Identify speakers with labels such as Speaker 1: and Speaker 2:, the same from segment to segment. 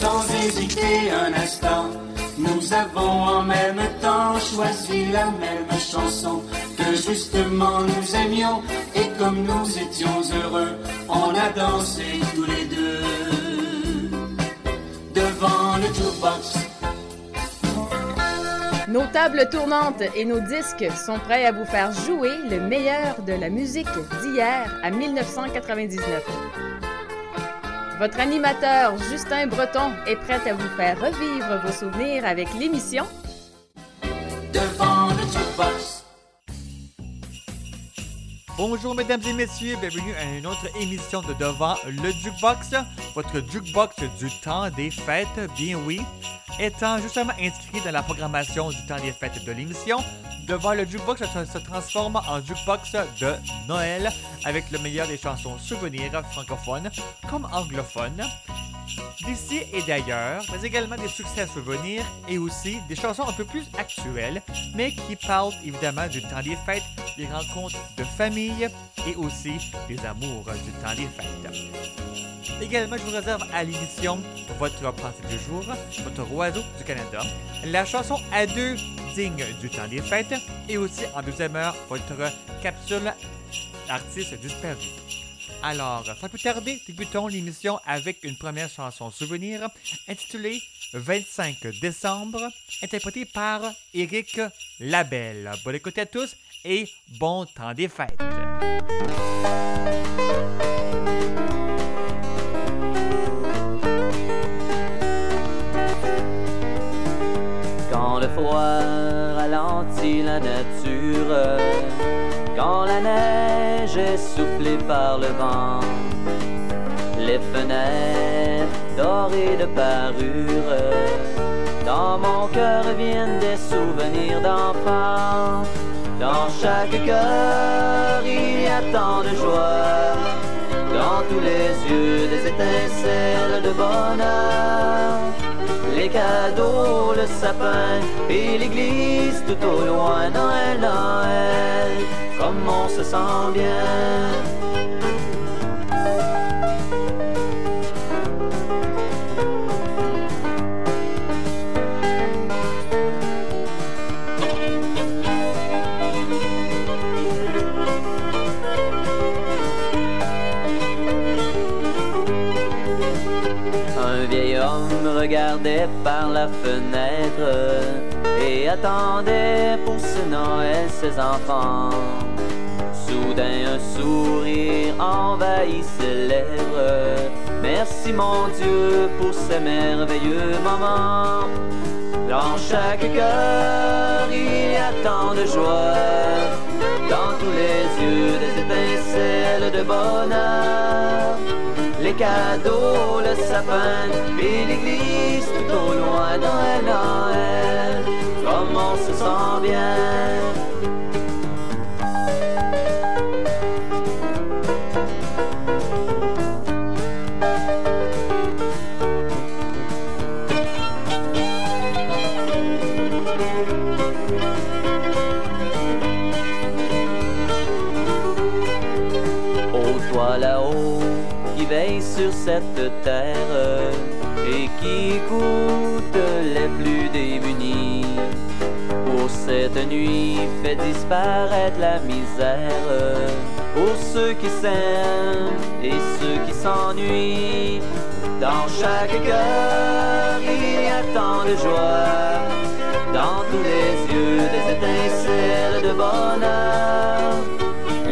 Speaker 1: sans hésiter un instant. Nous avons en même temps choisi la même chanson que justement nous aimions et comme nous étions heureux, on a dansé tous les deux devant le jukebox.
Speaker 2: Nos tables tournantes et nos disques sont prêts à vous faire jouer le meilleur de la musique d'hier à 1999. Votre animateur Justin Breton est prêt à vous faire revivre vos souvenirs avec l'émission.
Speaker 3: Bonjour mesdames et messieurs, bienvenue à une autre émission de Devant le Jukebox, votre jukebox du temps des fêtes, bien oui. Étant justement inscrit dans la programmation du temps des fêtes de l'émission, Devant le Jukebox se, transforme en jukebox de Noël avec le meilleur des chansons souvenirs francophones comme anglophones. D'ici et d'ailleurs, mais également des succès à souvenir et aussi des chansons un peu plus actuelles, mais qui parlent évidemment du temps des fêtes, des rencontres de famille et aussi des amours du temps des fêtes. Également, je vous réserve à l'émission votre pensée du jour, votre oiseau du Canada, la chanson à deux digne du temps des fêtes et aussi en deuxième heure votre capsule artiste disparu. Alors, sans plus tarder, débutons l'émission avec une première chanson souvenir intitulée 25 décembre, interprétée par Éric Labelle. Bonne écoute à tous et bon temps des fêtes.
Speaker 4: Quand le froid ralentit la nature, quand la neige est soufflée par le vent, les fenêtres dorées de parure, dans mon cœur viennent des souvenirs d'enfants. Dans chaque cœur, il y a tant de joie, dans tous les yeux des étincelles de bonheur les cadeaux, le sapin et l'église tout au loin. Noël, Noël, comme on se sent bien. Regardait par la fenêtre et attendait pour ce Noël ses enfants. Soudain un sourire envahit ses lèvres. Merci mon Dieu pour ces merveilleux moments. Dans chaque cœur il y a tant de joie. Dans tous les yeux des étincelles de bonheur les cadeaux, le sapin et l'église tout au loin. Noël, Noël, comme on se sent bien? Sur cette terre et qui écoute les plus démunis. Pour cette nuit, fait disparaître la misère. Pour ceux qui s'aiment et ceux qui s'ennuient. Dans chaque cœur, il y a tant de joie. Dans tous les yeux, des étincelles de bonheur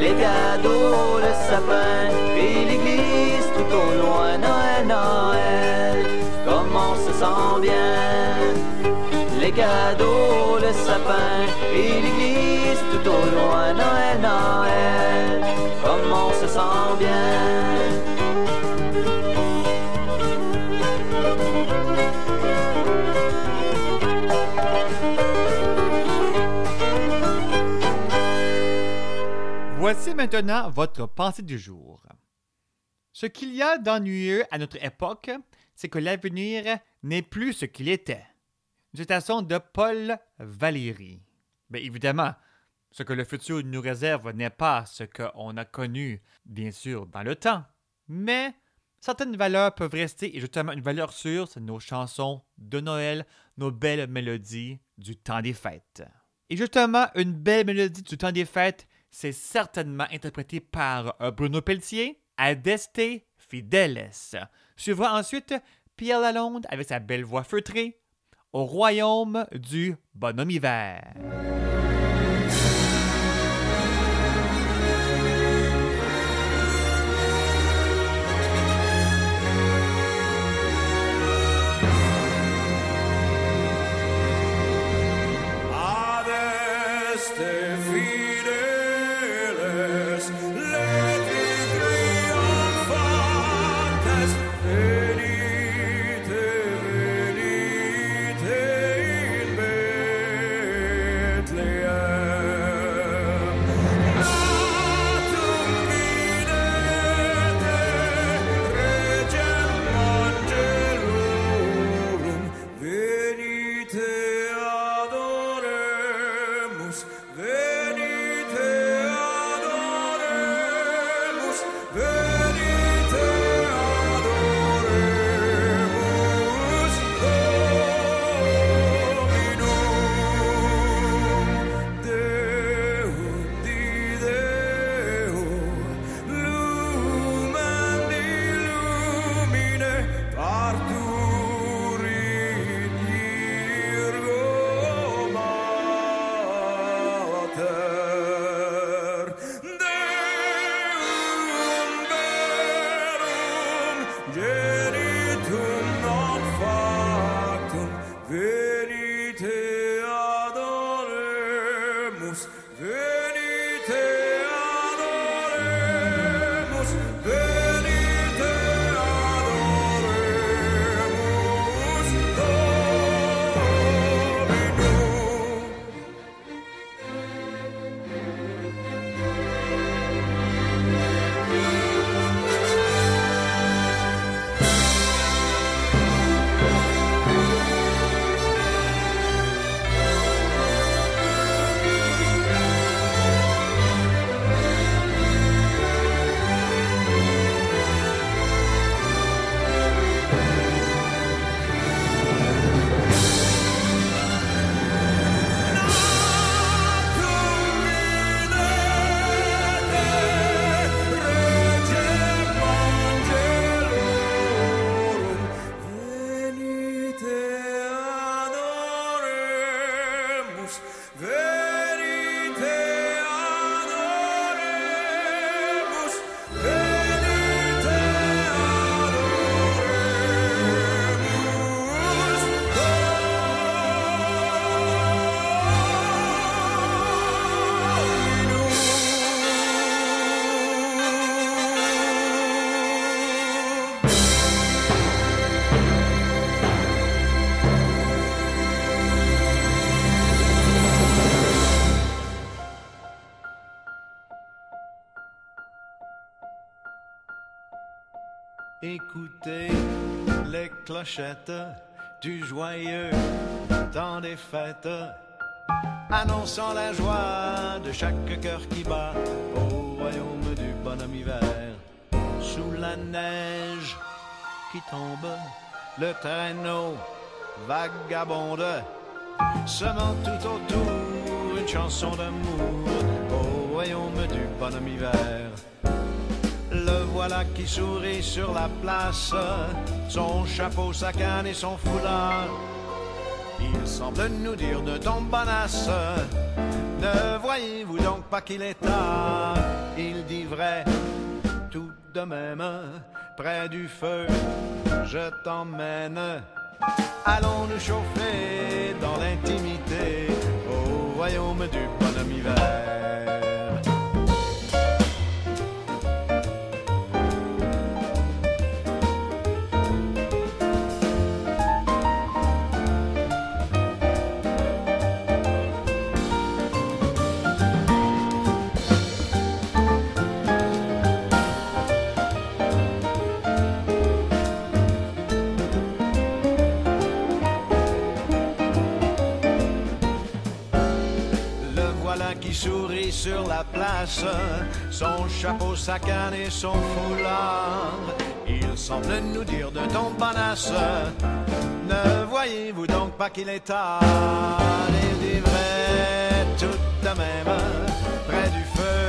Speaker 4: les cadeaux, le sapin le sapin et l'église tout au loin. Noël, Noël, comme on se sent bien?
Speaker 3: Voici maintenant votre pensée du jour. Ce qu'il y a d'ennuyeux à notre époque, c'est que l'avenir n'est plus ce qu'il était. Citation de Paul Valéry. Évidemment, ce que le futur nous réserve n'est pas ce qu'on a connu, bien sûr, dans le temps, mais Certaines valeurs peuvent rester et justement une valeur sûre, c'est nos chansons de Noël, nos belles mélodies du temps des fêtes. Et justement, une belle mélodie du temps des fêtes, c'est certainement interprété par euh, Bruno Pelletier, Adeste Fideles. Suivra ensuite Pierre Lalonde avec sa belle voix feutrée, au royaume du bonhomme hiver.
Speaker 5: Du joyeux temps des fêtes, annonçant la joie de chaque cœur qui bat au royaume du bonhomme hiver. Sous la neige qui tombe, le traîneau vagabonde, semant tout autour une chanson d'amour au royaume du bonhomme hiver. Voilà qui sourit sur la place, son chapeau, sa canne et son foulard. Il semble nous dire de ton bonasse, ne voyez-vous donc pas qu'il est tard? Il dit vrai, tout de même, près du feu, je t'emmène. Allons nous chauffer dans l'intimité au royaume du bonhomme hiver? Sourit sur la place, son chapeau, sa canne et son foulard. Il semble nous dire de ton panache. Ne voyez-vous donc pas qu'il est tard et vivrait tout de même près du feu,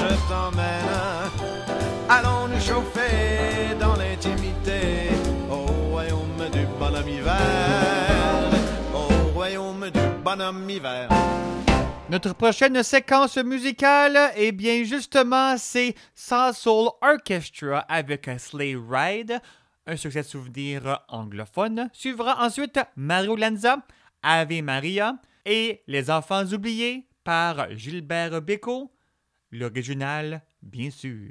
Speaker 5: je t'emmène. Allons nous chauffer dans l'intimité au royaume du bonhomme hiver, au royaume du bonhomme hiver.
Speaker 6: Notre prochaine séquence musicale, eh bien justement, c'est Soul Soul Orchestra avec Sleigh Ride, un succès de souvenir anglophone. Suivra ensuite Mario Lanza, Ave Maria et Les Enfants oubliés par Gilbert Bécaud, l'original bien sûr.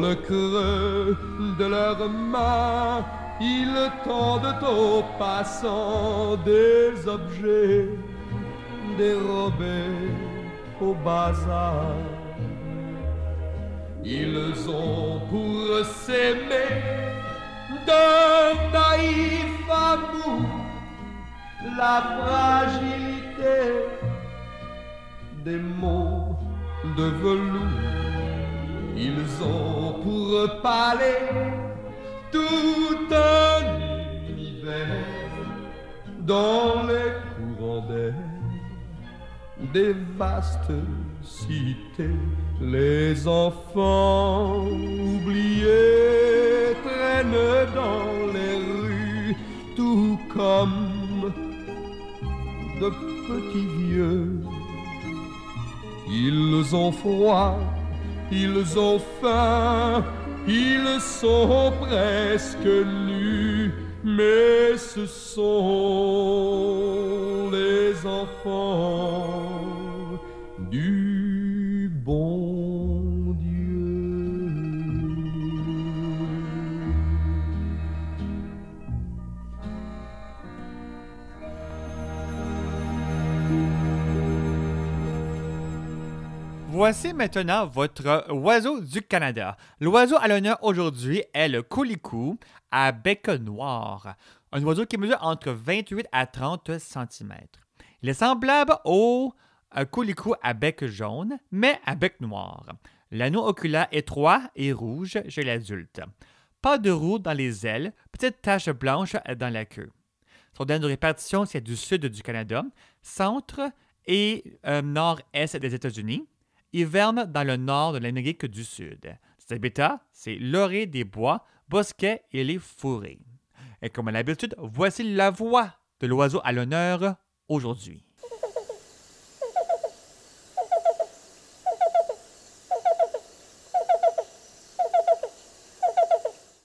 Speaker 7: Le creux de leurs mains, ils tendent aux passants des objets dérobés au bazar. Ils ont pour s'aimer d'un naïf amour la fragilité des mots de velours. Ils ont pour palais tout un univers dans les courants d'air des vastes cités. Les enfants oubliés traînent dans les rues, tout comme de petits vieux. Ils ont froid, ils ont faim, ils sont presque nus, mais ce sont les enfants du
Speaker 3: Voici maintenant votre oiseau du Canada. L'oiseau à l'honneur aujourd'hui est le coulicou à bec noir, un oiseau qui mesure entre 28 à 30 cm. Il est semblable au un coulicou à bec jaune, mais à bec noir. L'anneau oculaire étroit et rouge chez l'adulte. Pas de roue dans les ailes, petite tache blanche dans la queue. Son dernier de répartition, c'est du sud du Canada, centre et euh, nord-est des États-Unis. Hiverne dans le nord de l'Amérique du Sud. Cet habitat, c'est l'orée des bois, bosquets et les fourrés. Et comme à l'habitude, voici la voix de l'oiseau à l'honneur aujourd'hui.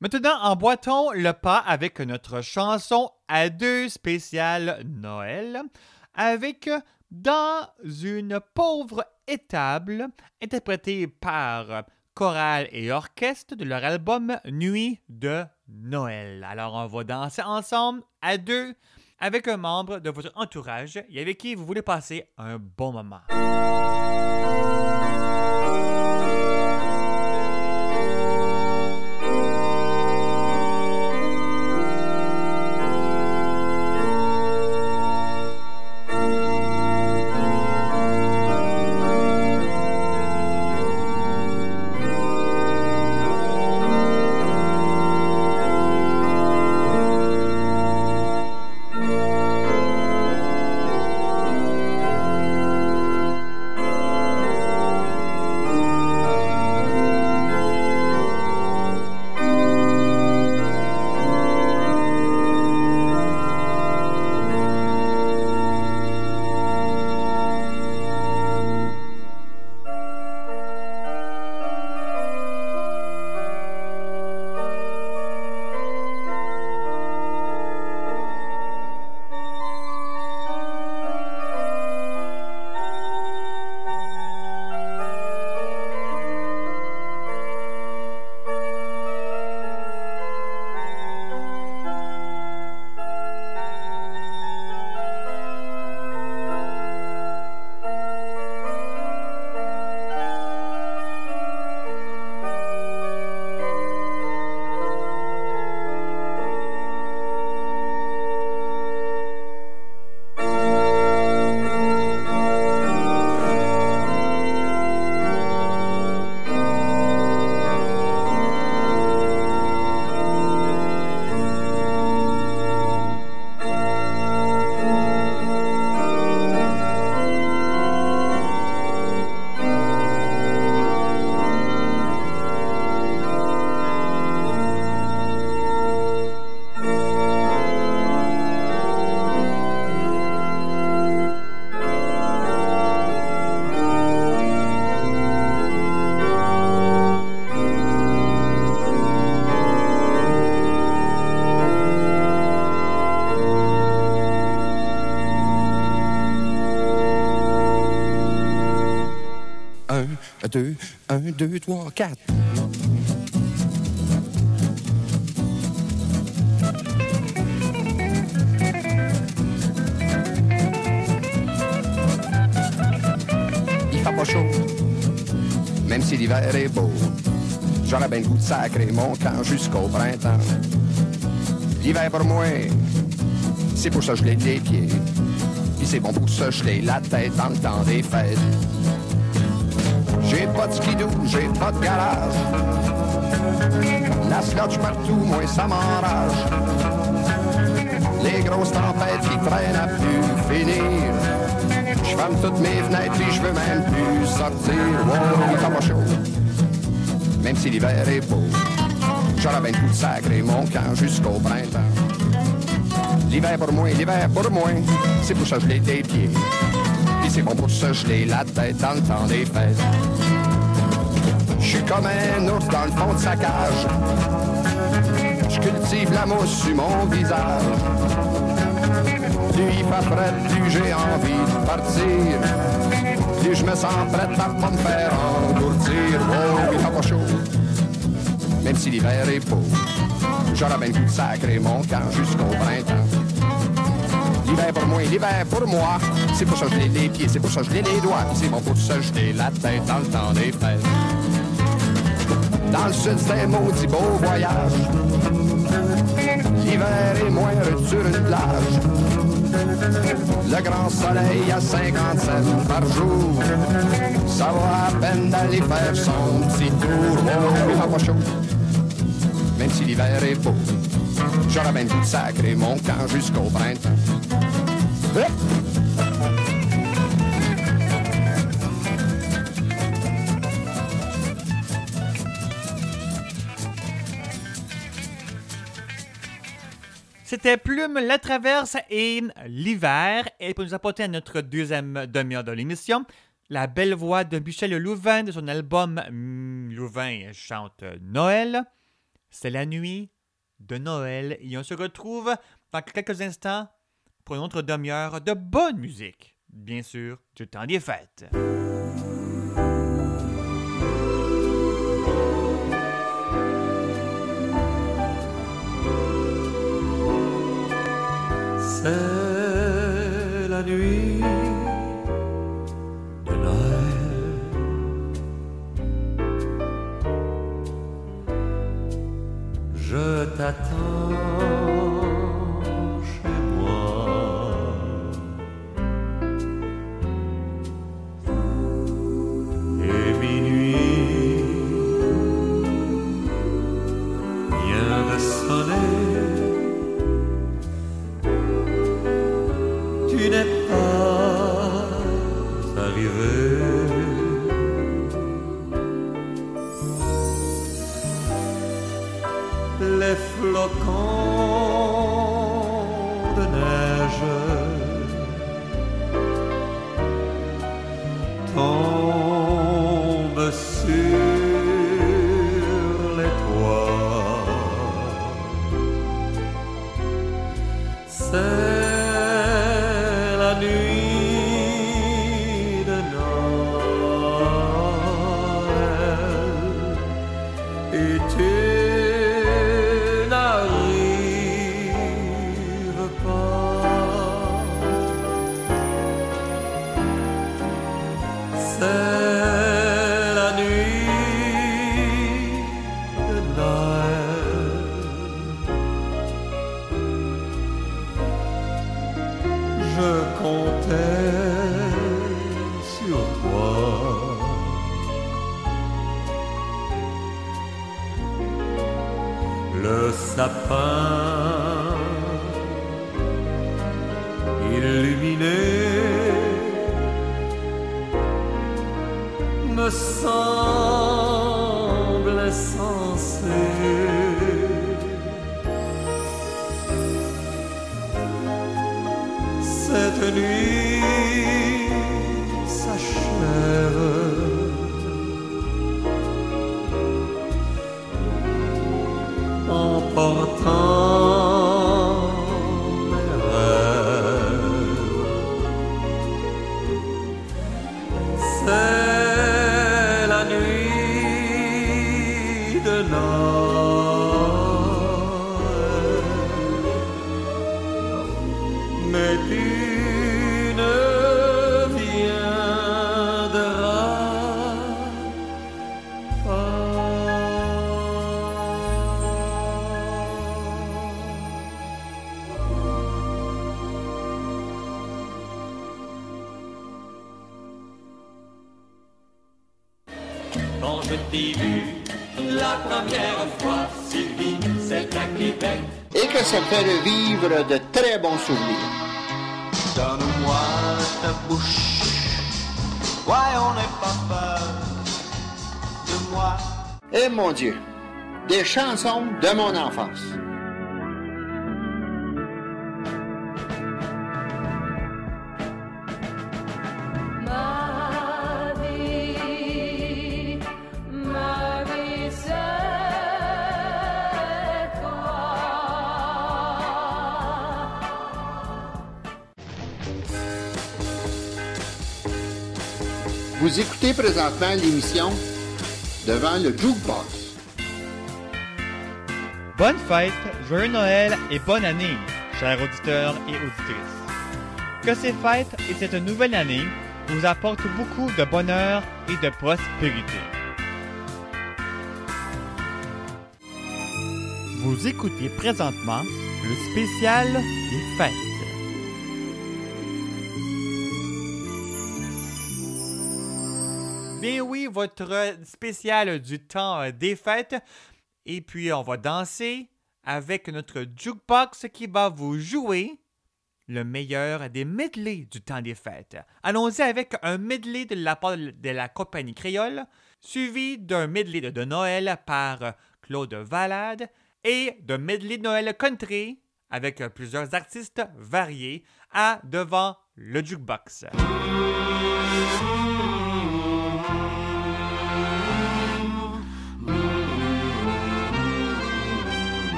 Speaker 3: Maintenant, emboîtons le pas avec notre chanson à deux spéciale Noël, avec Dans une pauvre étable, interprétée par chorale et orchestre de leur album Nuit de Noël. Alors, on va danser ensemble à deux avec un membre de votre entourage et avec qui vous voulez passer un bon moment.
Speaker 8: Deux, trois, quatre. Il fait pas chaud, même si l'hiver est beau. J'aurais bien le goût de sacrer mon camp jusqu'au printemps. L'hiver pour moi, c'est pour ça que je l'ai les pieds. Puis c'est bon pour je l'ai la tête dans le temps des fêtes. Pas de skidoo, j'ai pas de garage. La scotch partout, moi ça m'enrage. Les grosses tempêtes qui traînent à plus finir. Je ferme toutes mes fenêtres et je veux même plus sortir. Wow, il pas chaud, même si l'hiver est beau. J'aurais bien tout sacré mon camp jusqu'au printemps. L'hiver pour moi, l'hiver pour moi, c'est pour ça que des pieds. Puis c'est bon pour ça l'ai la tête dans le temps des fêtes. Comme un ours dans le fond de sa cage. Je cultive la mousse sur mon visage. Plus il fait prêt, plus j'ai envie de partir. Plus je me sens prêt à pas me faire engourdir. Oh, il fait pas chaud, même si l'hiver est beau. J'aurais bien le goût de sacrer mon camp jusqu'au printemps. L'hiver pour moi, l'hiver pour moi. C'est pour ça que je l'ai les pieds, c'est pour ça que je l'ai les doigts. C'est bon pour ça que je l'ai la tête dans le temps des fêtes. Dans le sud, c'est un maudit beau voyage. L'hiver est moindre sur une plage. Le grand soleil à 57 par jour. Ça va à peine d'aller faire son petit tour. Oh, il pas chaud, même si l'hiver est beau. J'aurais bien tout sacré mon camp jusqu'au printemps.
Speaker 3: C'était Plume, la traverse et l'hiver. Et pour nous apporter à notre deuxième demi-heure de l'émission, la belle voix de Michel Louvain de son album hmm, Louvain chante Noël. C'est la nuit de Noël et on se retrouve dans quelques instants pour une autre demi-heure de bonne musique. Bien sûr, du temps des fêtes.
Speaker 9: Je de
Speaker 10: mon enfance. Vous écoutez présentement l'émission Devant le Jukebox.
Speaker 3: Bonne fête, joyeux Noël et bonne année, chers auditeurs et auditrices. Que ces fêtes et cette nouvelle année vous apportent beaucoup de bonheur et de prospérité. Vous écoutez présentement le spécial des fêtes. Bien oui, votre spécial du temps des fêtes. Et puis on va danser avec notre jukebox qui va vous jouer le meilleur des medleys du temps des fêtes. Allons-y avec un medley de la part de la compagnie créole, suivi d'un medley de, de Noël par Claude Valade et d'un medley de Noël country avec plusieurs artistes variés à Devant le Jukebox.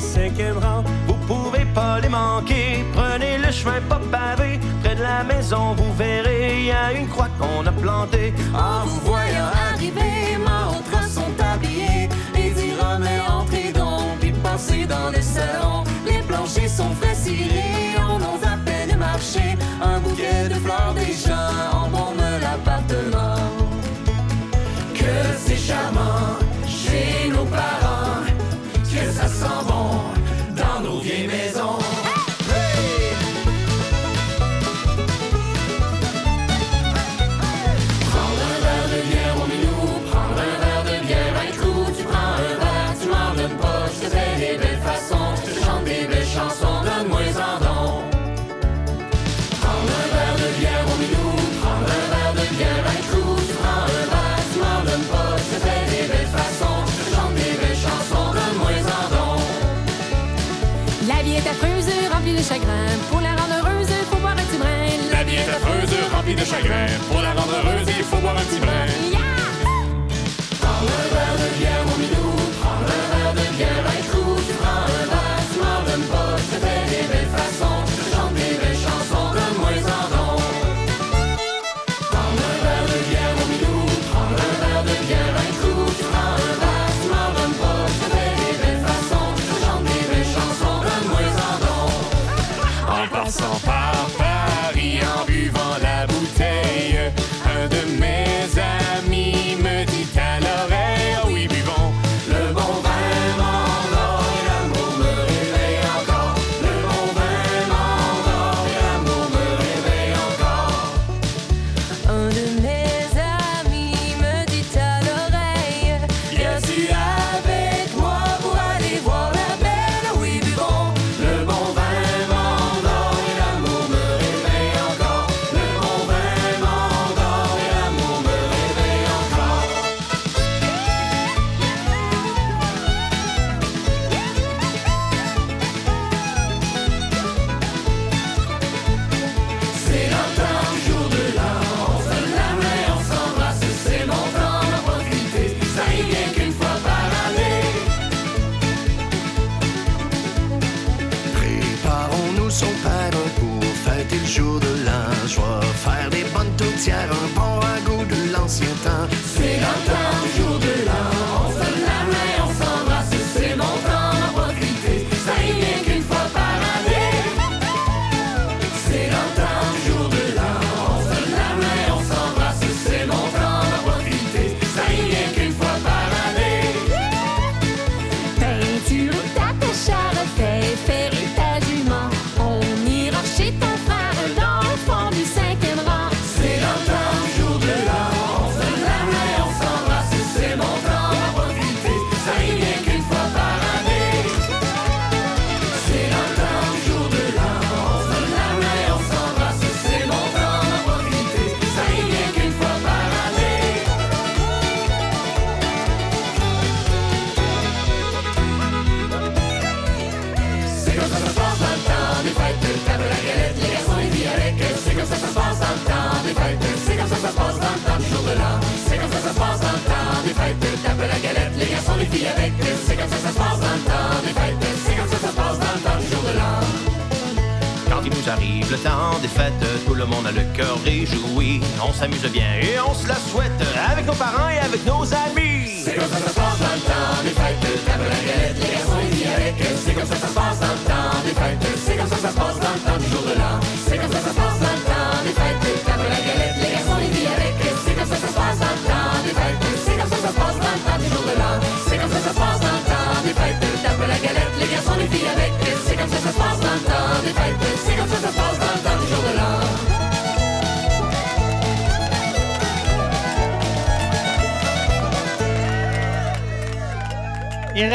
Speaker 11: cinquième rang, vous pouvez pas les manquer. Prenez le chemin pas pavé, près de la maison, vous verrez, y a une croix qu'on a plantée.
Speaker 12: En vous voyant arriver, montre son tablier et dira mais entrez donc, puis passez dans le salon. Les planchers sont frais cirés, on ose à peine marcher. Un bouquet de fleurs déjà embaume l'appartement. Que c'est charmant.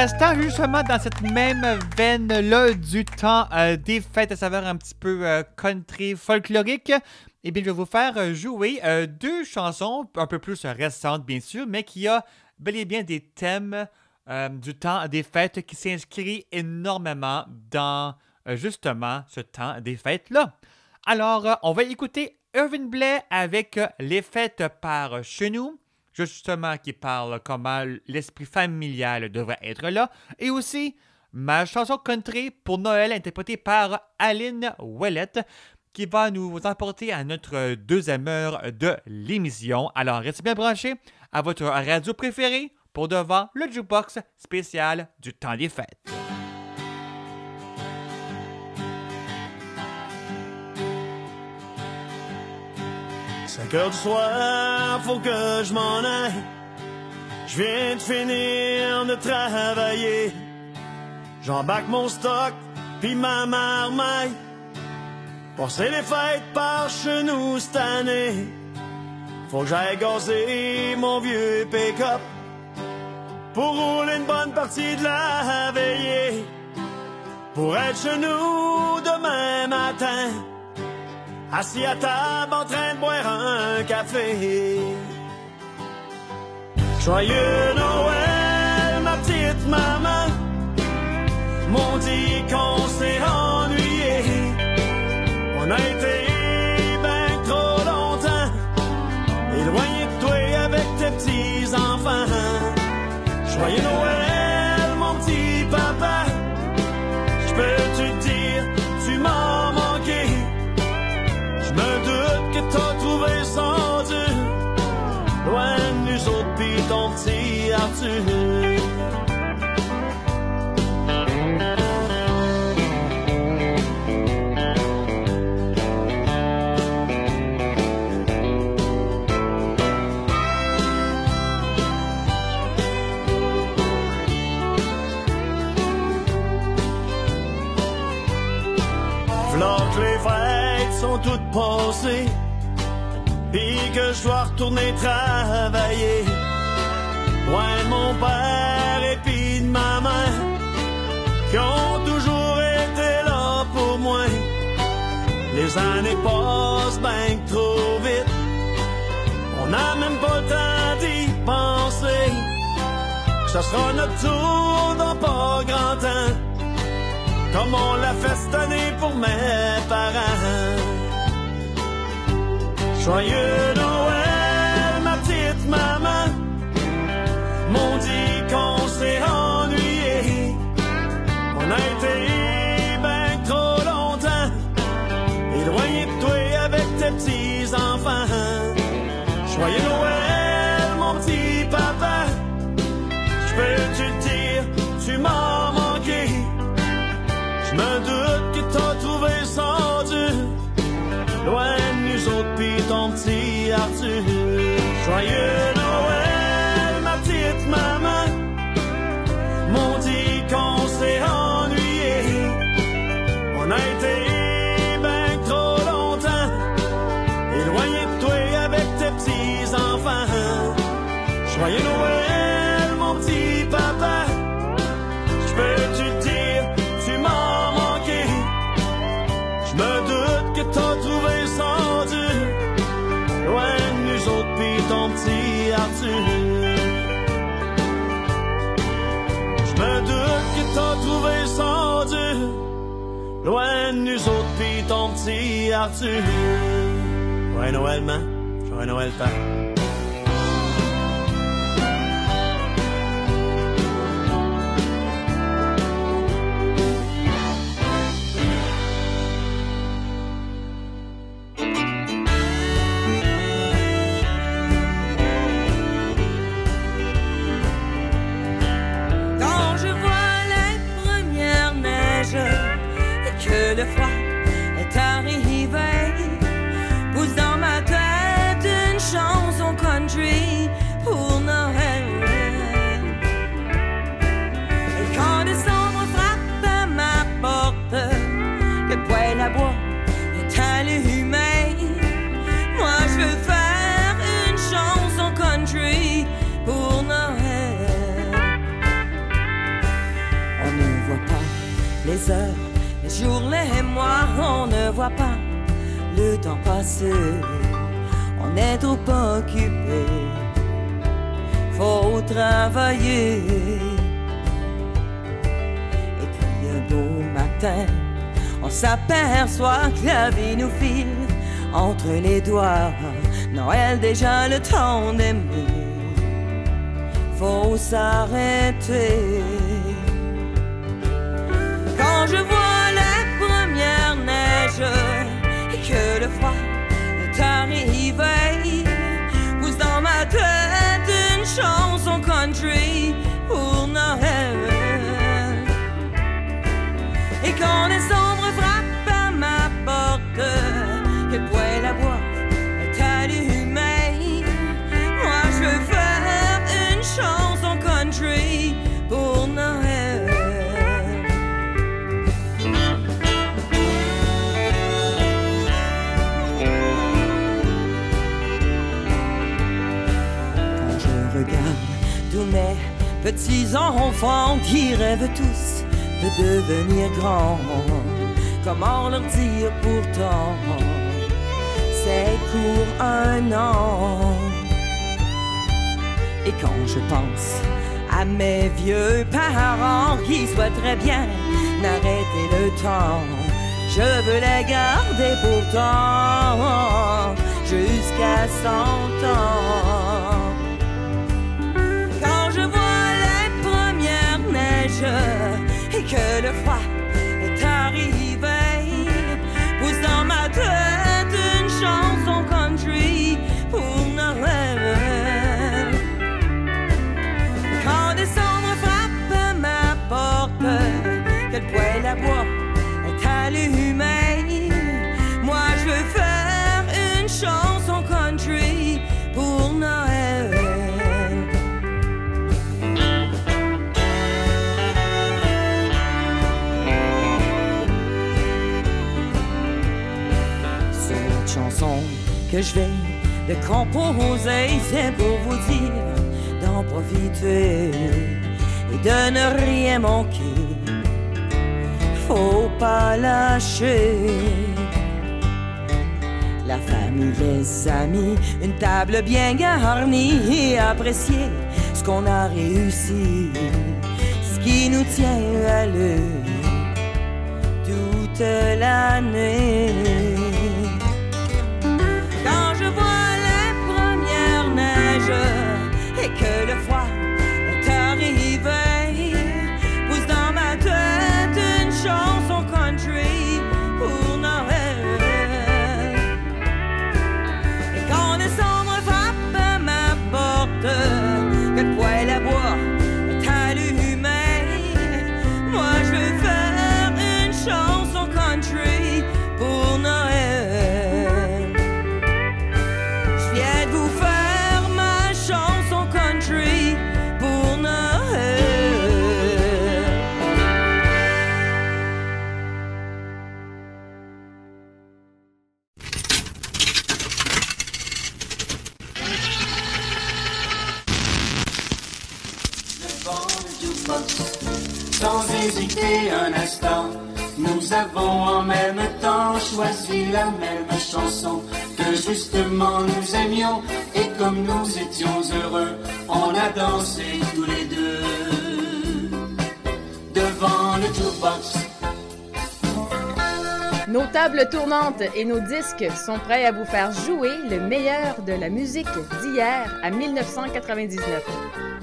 Speaker 3: restant justement dans cette même veine-là du temps euh, des fêtes à saveur un petit peu euh, country folklorique, eh bien, je vais vous faire jouer euh, deux chansons un peu plus récentes, bien sûr, mais qui a bel et bien des thèmes du temps des fêtes qui s'inscrit énormément dans justement ce temps des fêtes-là. Alors, on va écouter Irvin Blais avec Les fêtes par chez nous justement, qui parle comment l'esprit familial devrait être là. Et aussi, ma chanson country pour Noël, interprétée par Aline Ouellette, qui va nous emporter à notre deuxième heure de l'émission. Alors, restez bien branchés à votre radio préférée pour devant le jukebox spécial du temps des fêtes.
Speaker 5: 5 heures du soir, faut que je m'en aille. Je viens de finir de travailler. J'embarque mon stock, puis ma marmaille. Passer les fêtes par chez nous cette année. Faut que j'aille gazer mon vieux pick-up pour rouler une bonne partie de la veillée. Pour être chez nous demain matin assis à table en train de boire un café. Joyeux Noël, ma petite maman, m'ont dit qu'on s'est ennuyé. On a été ben trop longtemps, éloigné de toi avec tes petits enfants. Joyeux Noël, mon petit papa, que je dois retourner travailler. Loin mon père et puis ma mère, qui ont toujours été là pour moi. Les années passent bien trop vite, on n'a même pas le temps d'y penser. Ça sera notre tour dans pas grand temps, comme on l'a fait cette année pour mes parents. Joyeux Noël, ma petite maman. M'ont dit qu'on s'est ennuyé. On a été ben trop longtemps éloigné de toi avec tes petits enfants. Joyeux Noël, mon petit papa. Je Joyeux Noël, ma petite maman. M'ont dit qu'on s'est ennuyé. On a été ben trop longtemps Éloigné de toi avec tes petits enfants Joyeux Noël, mon petit papa Loin de nous autres pis ton petit Arthur Joyeux Noël, man. Joyeux Noël, père.
Speaker 13: On ne voit pas le temps passer. On est trop occupé, faut travailler. Et puis un beau matin, on s'aperçoit que la vie nous file entre les doigts. Noël déjà le temps d'aimer, faut s'arrêter. Quand je vois est arrivé, pousse dans ma tête une chanson country pour Noël. Et quand décembre frappe à ma porte, petits enfants qui rêvent tous de devenir grands, comment leur dire pourtant c'est court un an. Et quand je pense à mes vieux parents qui souhaiteraient bien n'arrêter le temps, je veux les garder pourtant jusqu'à cent ans. Et que le froid chanson que je
Speaker 14: vais de composer, c'est pour vous dire d'en profiter et de ne rien manquer. Faut pas lâcher la famille, les amis, une table bien garnie et apprécier ce qu'on a réussi, ce qui nous tient à l'œil toute l'année.
Speaker 1: Avons en même temps choisi la même chanson que justement nous aimions. Et comme nous étions heureux, on a dansé tous les deux devant le jukebox.
Speaker 2: Nos tables tournantes et nos disques sont prêts à vous faire jouer le meilleur de la musique d'hier à 1999.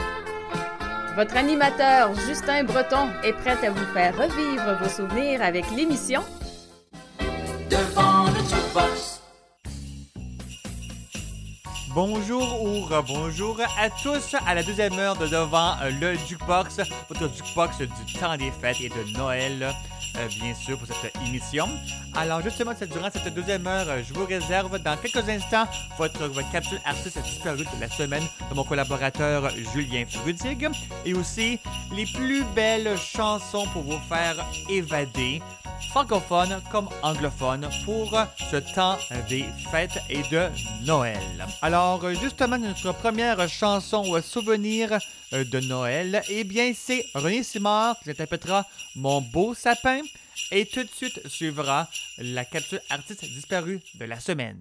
Speaker 2: Votre animateur Justin Breton est prêt à vous faire revivre vos souvenirs avec l'émission
Speaker 1: Devant le jukebox.
Speaker 3: Bonjour ou bonjour à tous à la deuxième heure de devant le jukebox, votre jukebox du temps des fêtes et de Noël, bien sûr, pour cette émission. Alors justement, c'est- durant cette deuxième heure, euh, je vous réserve dans quelques instants votre, votre capsule artiste disparue de la semaine de mon collaborateur Julien Frudig et aussi les plus belles chansons pour vous faire évader francophone comme anglophone pour ce temps des fêtes et de Noël. Alors, euh, justement, notre première chanson ou souvenir euh, de Noël, eh bien, c'est René Simard qui interprétera Mon beau sapin. Et tout de suite suivra la capsule artiste disparue de la semaine.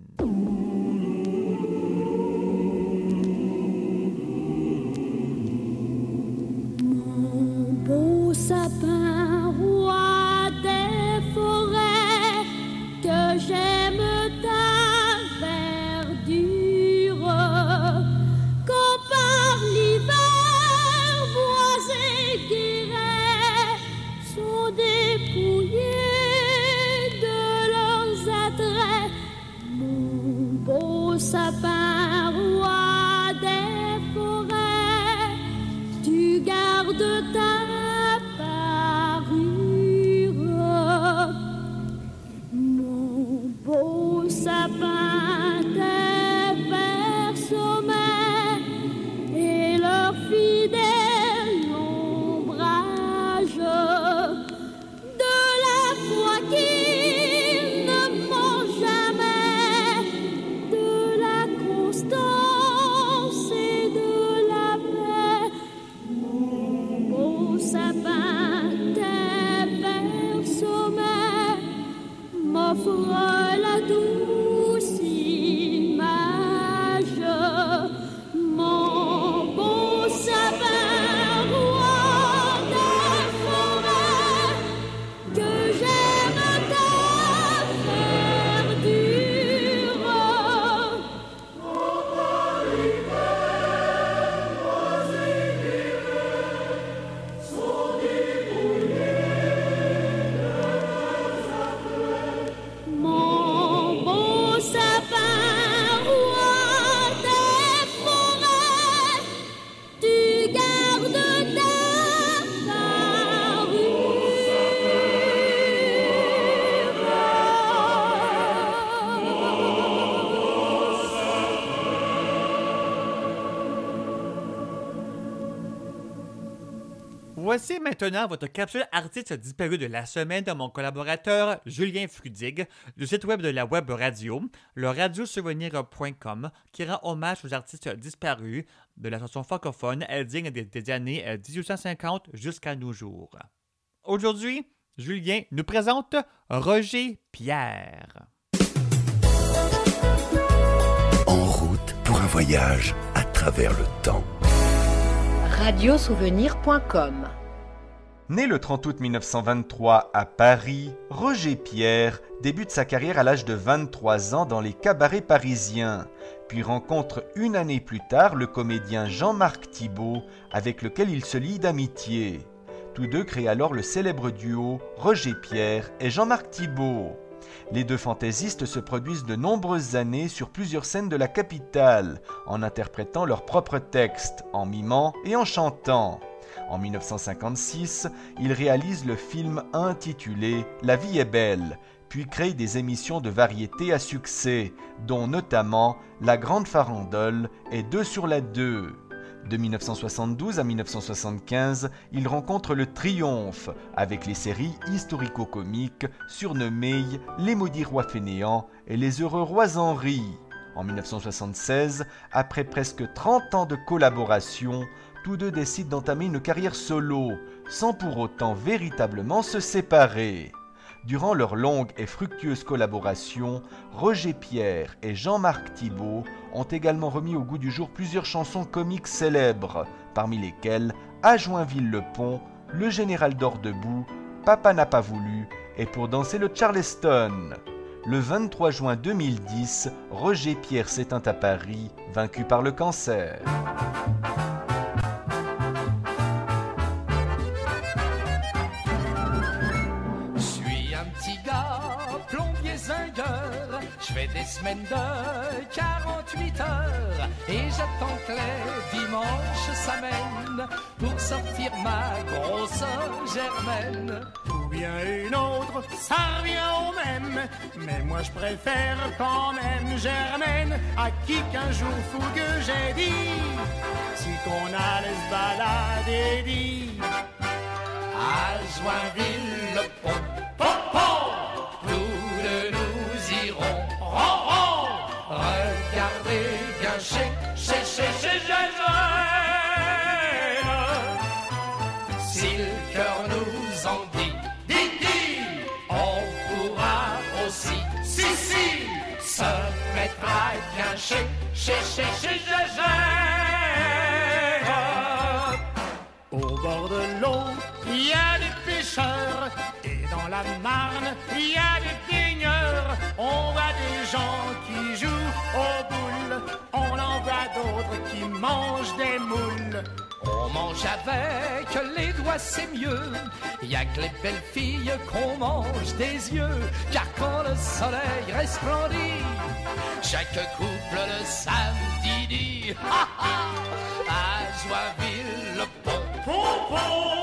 Speaker 15: sapin, roi des forêts, que j'aime dépouillés de leurs attraits. Mon beau sapin, roi des forêts, tu gardes ta parure. Mon beau sapin, tes verts sommets et leur fidèle
Speaker 3: Voici maintenant votre capsule artiste disparu de la semaine de mon collaborateur Julien Frudig du site web de la web radio, le radiosouvenir.com, qui rend hommage aux artistes disparus de la chanson francophone digne des, des années euh, 1850 jusqu'à nos jours. Aujourd'hui, Julien nous présente Roger Pierre.
Speaker 16: En route pour un voyage à travers le temps.
Speaker 17: Radiosouvenir.com
Speaker 18: Né le 30 août 1923 à Paris, Roger Pierre débute sa carrière à l'âge de 23 ans dans les cabarets parisiens, puis rencontre une année plus tard le comédien Jean-Marc Thibault, avec lequel il se lie d'amitié. Tous deux créent alors le célèbre duo Roger Pierre et Jean-Marc Thibault. Les deux fantaisistes se produisent de nombreuses années sur plusieurs scènes de la capitale, en interprétant leurs propres textes, en mimant et en chantant. En 1956, ils réalisent le film intitulé La vie est belle, puis créent des émissions de variété à succès, dont notamment La Grande Farandole et Deux sur la Deux. De 1972 à 1975, ils rencontrent le triomphe avec les séries historico-comiques surnommées Les maudits rois fainéants et Les heureux rois Henri. En 1976, après presque 30 ans de collaboration, tous deux décident d'entamer une carrière solo, sans pour autant véritablement se séparer. Durant leur longue et fructueuse collaboration, Roger Pierre et Jean-Marc Thibault ont également remis au goût du jour plusieurs chansons comiques célèbres, parmi lesquelles À Joinville-le-Pont, Le Général dort debout, Papa n'a pas voulu et Pour danser le Charleston. Le 23 juin 2010, Roger Pierre s'éteint à Paris, vaincu par le cancer.
Speaker 19: Des semaines de 48 heures. Et j'attends que les dimanches s'amènent pour sortir ma grosse germaine.
Speaker 20: Ou bien une autre, ça revient au même. Mais moi je préfère quand même Germaine à qui qu'un jour fougueux j'ai dit si qu'on allait se balader dit
Speaker 19: À Joinville, le pont, chez, chez, chez, chez. Si le cœur nous en dit, dit, dit, on pourra aussi, si, si, se mettre à bien chez, chez, chez, chez.
Speaker 20: Au bord de l'eau, il y a des pêcheurs. Et dans la Marne, il y a des baigneurs. On voit des gens qui jouent aux boules. On en voit d'autres qui mangent des moules.
Speaker 19: On mange avec les doigts, c'est mieux. Y a que les belles filles qu'on mange des yeux. Car quand le soleil resplendit, chaque couple le samedi dit Ha ha À Joinville, le pont, pont.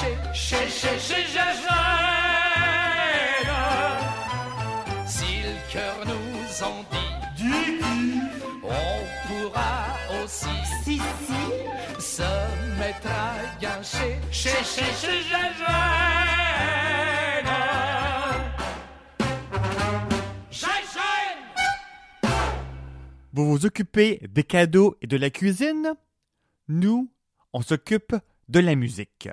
Speaker 19: Chez, chez, chez, chez. Si le cœur nous en dit, on pourra aussi, si, si, se mettre à bien chez, chez, chez. Germaine.
Speaker 3: Vous vous occupez des cadeaux et de la cuisine? Nous, on s'occupe de la musique.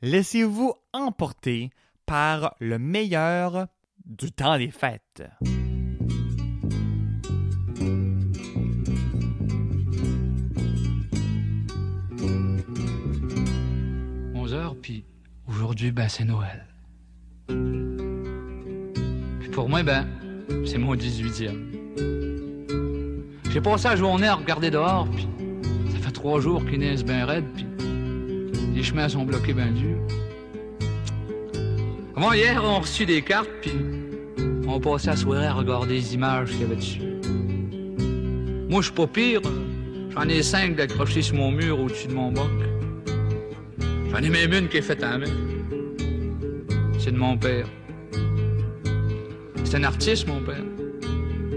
Speaker 3: Laissez-vous emporter par le meilleur du temps des fêtes.
Speaker 21: 11 heures, puis aujourd'hui, ben, c'est Noël. Puis pour moi, ben, c'est mon 18e. J'ai passé la journée à regarder dehors, puis ça fait trois jours qu'il neige bien raide, les chemins sont bloqués bien durs. Avant hier, on a reçu des cartes, puis on passait la soirée à regarder les images qu'il y avait dessus. Moi, je suis pas pire. J'en ai cinq d'accrochés sur mon mur au-dessus de mon bac. J'en ai même une qui est faite à main. C'est de mon père. C'est un artiste, mon père.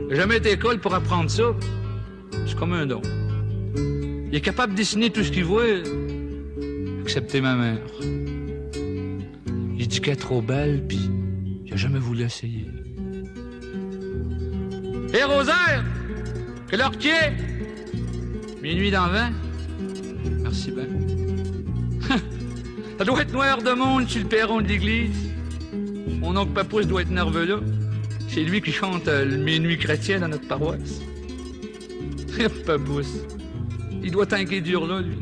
Speaker 21: J'ai jamais été à l'école pour apprendre ça.
Speaker 19: C'est comme un don. Il est capable de dessiner tout ce qu'il voit, excepté ma mère. Il dit qu'elle est trop belle, puis il a jamais voulu essayer. Hé, Rosaire! Quelle heure qu'il est? Minuit dans vent? Merci ben. Ça doit être noir de monde sur le perron de l'église. Mon oncle Papousse doit être nerveux là. C'est lui qui chante euh, le minuit chrétien dans notre paroisse. Papousse. Il doit tanker dur là, lui.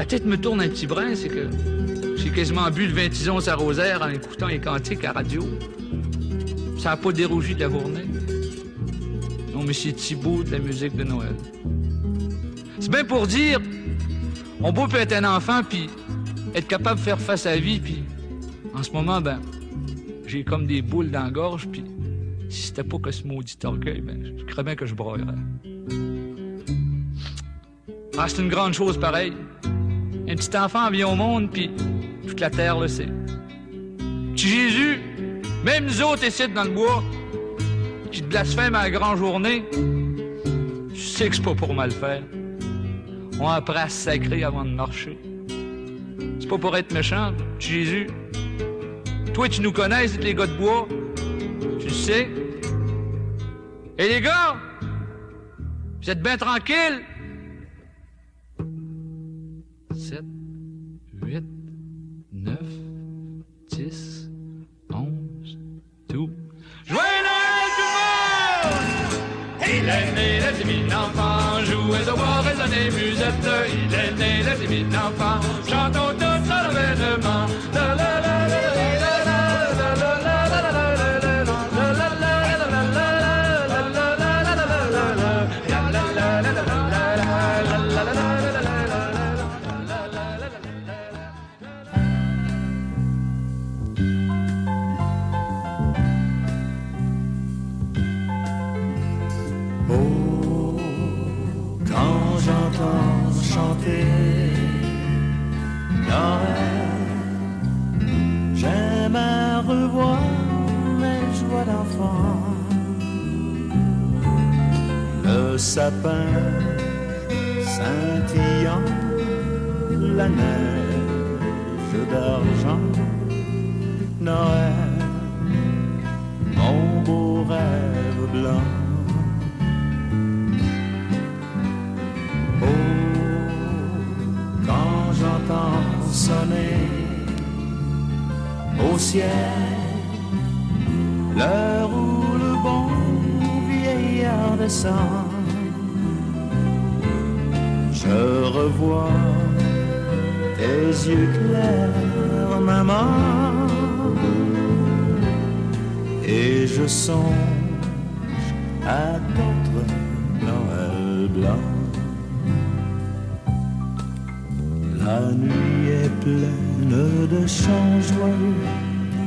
Speaker 19: La tête me tourne un petit brin, c'est que j'ai quasiment bu le 26 onces à Rosaire en écoutant les cantiques à radio. Ça n'a pas dérougi de la journée. Non, mais c'est Thibaut de la musique de Noël. C'est bien pour dire, on peut être un enfant, puis être capable de faire face à la vie, puis en ce moment, ben, j'ai comme des boules dans la gorge, puis si c'était pas que ce maudit orgueil, ben, je crois bien que je broyerais. Ah, c'est une grande chose pareille. Un petit enfant vient au monde, puis toute la terre le sait. Petit Jésus, même nous autres ici dans le bois, qui te blasphème à la grande journée, tu sais que c'est pas pour mal faire. On apprend à se sacrer avant de marcher. C'est pas pour être méchant, petit Jésus. Toi, tu nous connais, les gars de bois. Tu le sais. Et les gars, vous êtes bien tranquilles. et de voir résonner musette. Il est né, les limites d'enfance. Chantons
Speaker 9: sapin scintillant, la neige d'argent, Noël, mon beau rêve blanc. quand j'entends sonner au ciel l'heure où le bon vieillard descend. Je revois tes yeux clairs, maman, et je songe à d'autres Noël blancs. La nuit est pleine de chants joyeux,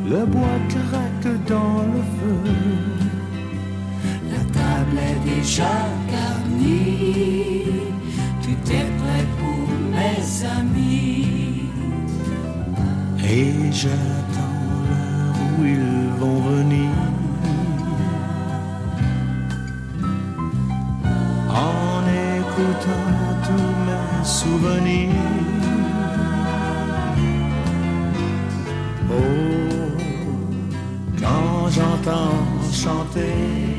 Speaker 9: le bois craque dans le feu.
Speaker 12: La table est déjà garnie, est prêt pour mes amis.
Speaker 9: Et j'attends l'heure où ils vont venir. En écoutant tous mes souvenirs. Oh, quand j'entends chanter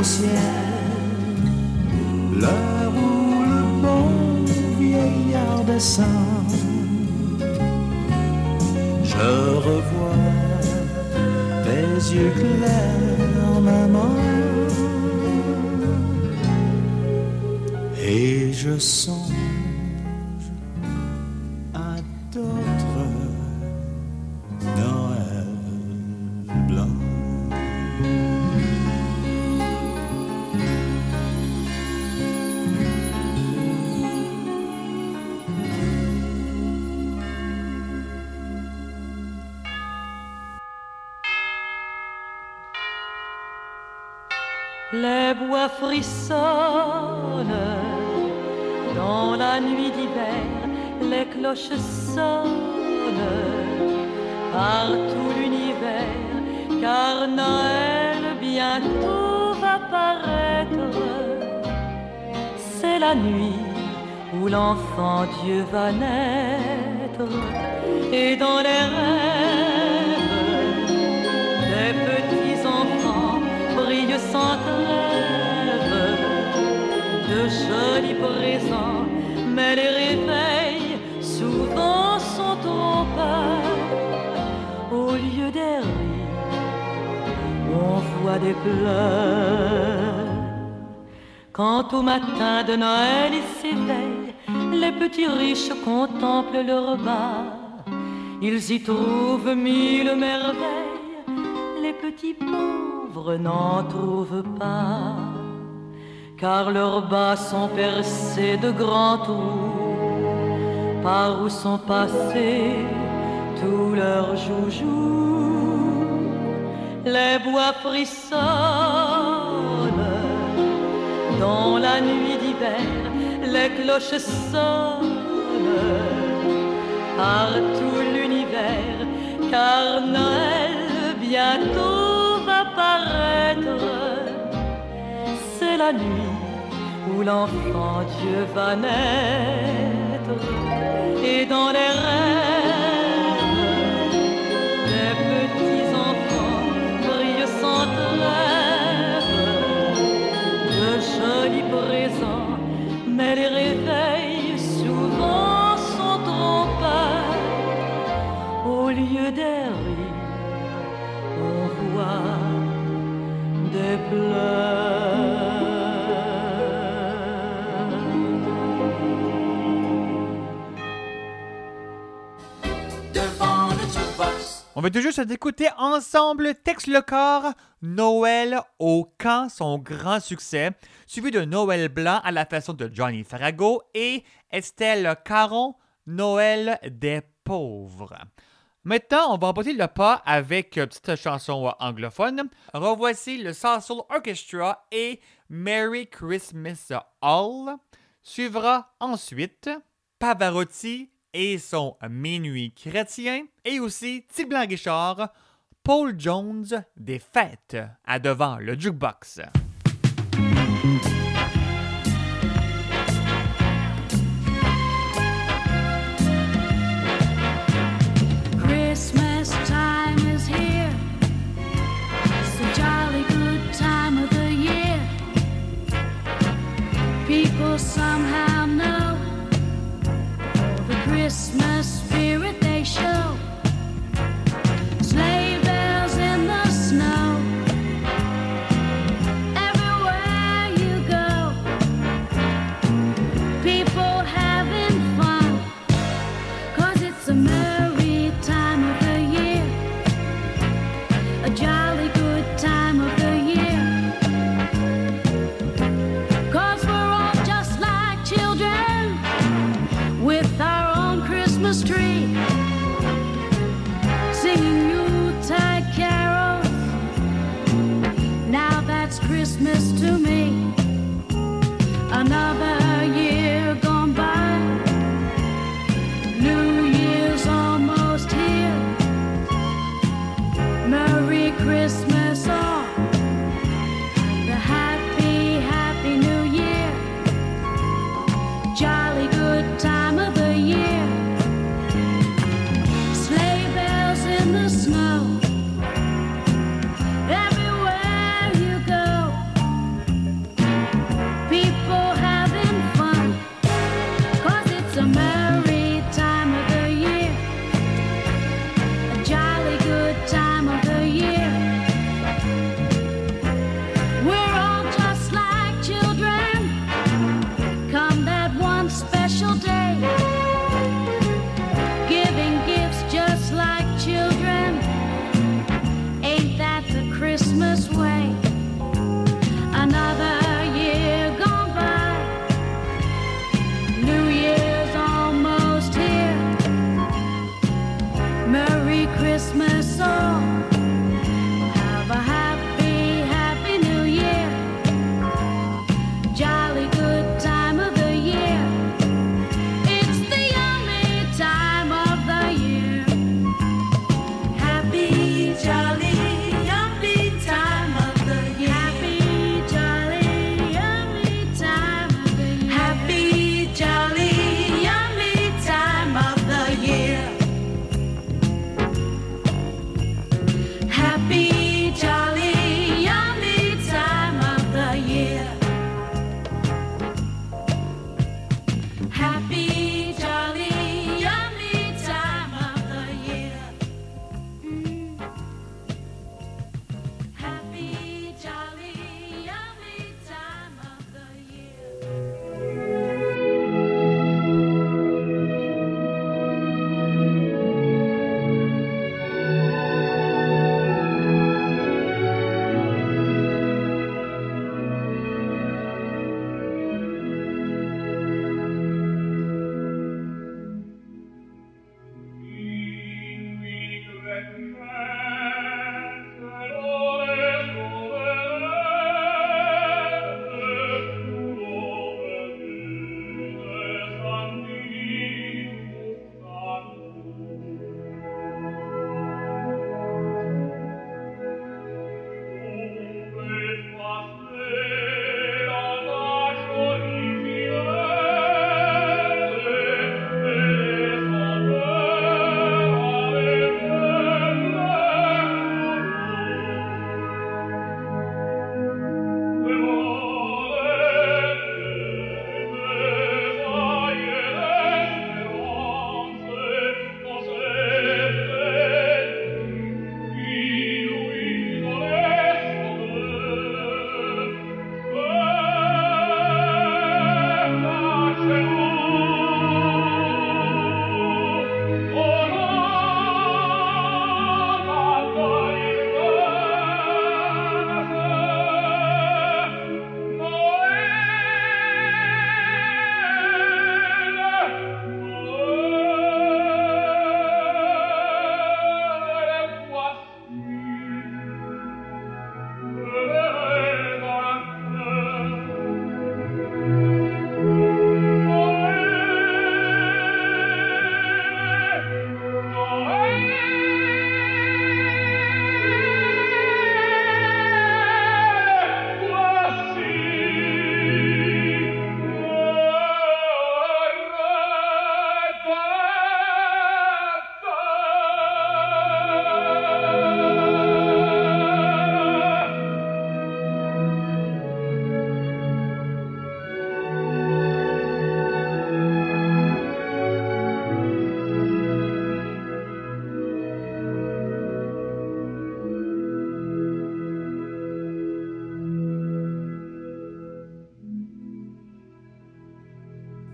Speaker 9: au ciel où le bon vieillard descend, je revois tes yeux clairs, maman, et je songe à d'autres
Speaker 12: dans la nuit d'hiver, les cloches sonnent. Partout l'univers, car Noël bientôt va paraître. C'est la nuit où l'enfant Dieu va naître, et dans les rêves, mais les réveils souvent sont trompeurs. Au lieu des rires, on voit des pleurs. Quand au matin de Noël ils s'éveillent, les petits riches contemplent le repas. Ils y trouvent mille merveilles, les petits pauvres n'en trouvent pas. Car leurs bas sont percés de grands trous, par où sont passés tous leurs joujoux. Les bois frissonnent dans la nuit d'hiver, les cloches sonnent partout l'univers, car Noël bientôt va paraître. C'est la nuit où l'enfant Dieu va naître, et dans les rêves, les petits enfants brillent sans trêve. De jolis présents, mais les réveils souvent sont trompeurs. Au lieu des rires, on voit des
Speaker 1: Devant
Speaker 3: On va tout juste d'écouter ensemble Tex le corps, Noël au camp, son grand succès, suivi de Noël blanc à la façon de Johnny Farago et Estelle Caron, Noël des pauvres. Maintenant, on va emporter le pas avec une petite chanson anglophone. Revoici le Salsoul Orchestra et Merry Christmas All. Suivra ensuite Pavarotti et son Minuit chrétien, et aussi Tig Blanc Guichard, Paul Jones des fêtes à devant le jukebox.
Speaker 22: Christmas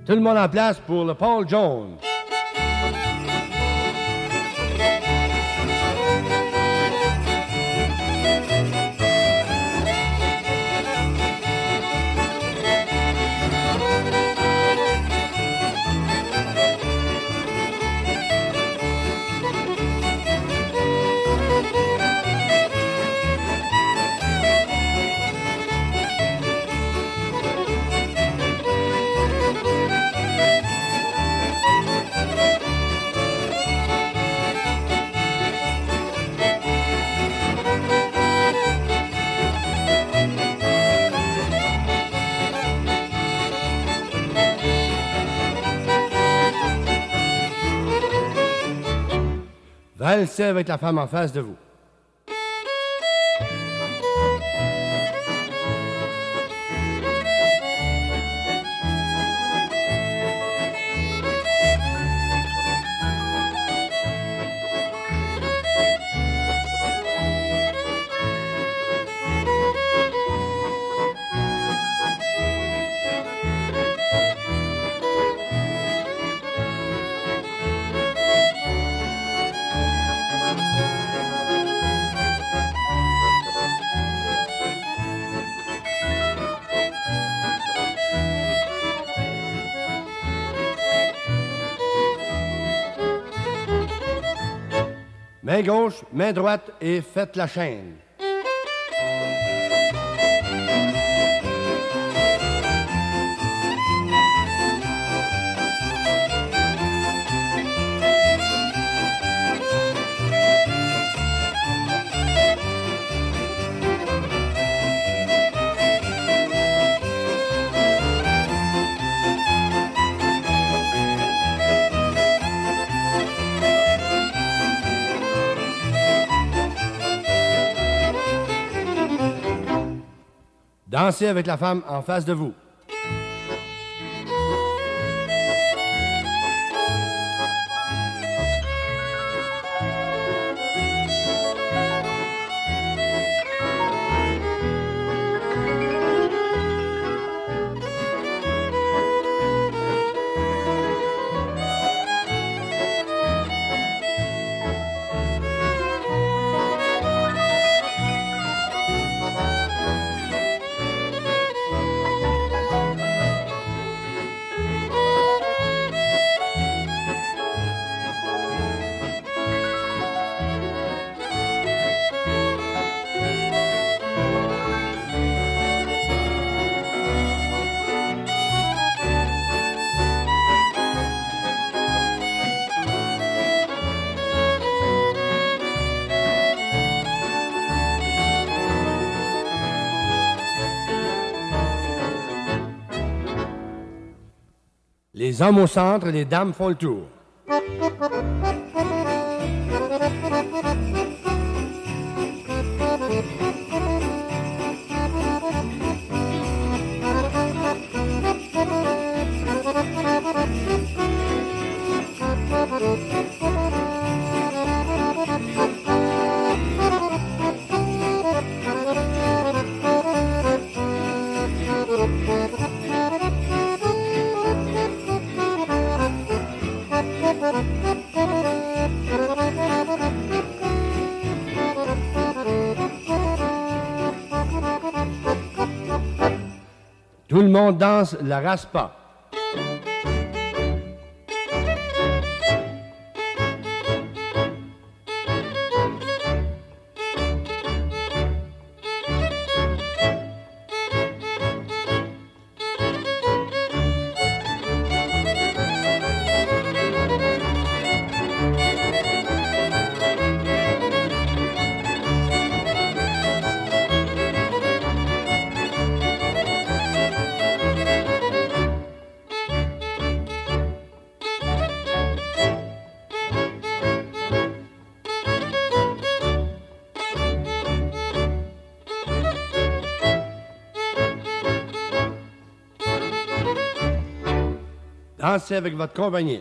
Speaker 23: Tout le monde en place pour le Paul Jones. Avec la femme en face de vous. Gauche, main droite et faites la chaîne. Dansez avec la femme en face de vous. Les hommes au centre, les dames font le tour. Le monde danse la raspa. Dansez avec votre compagnie.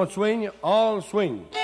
Speaker 23: Tout le monde swing, all swing.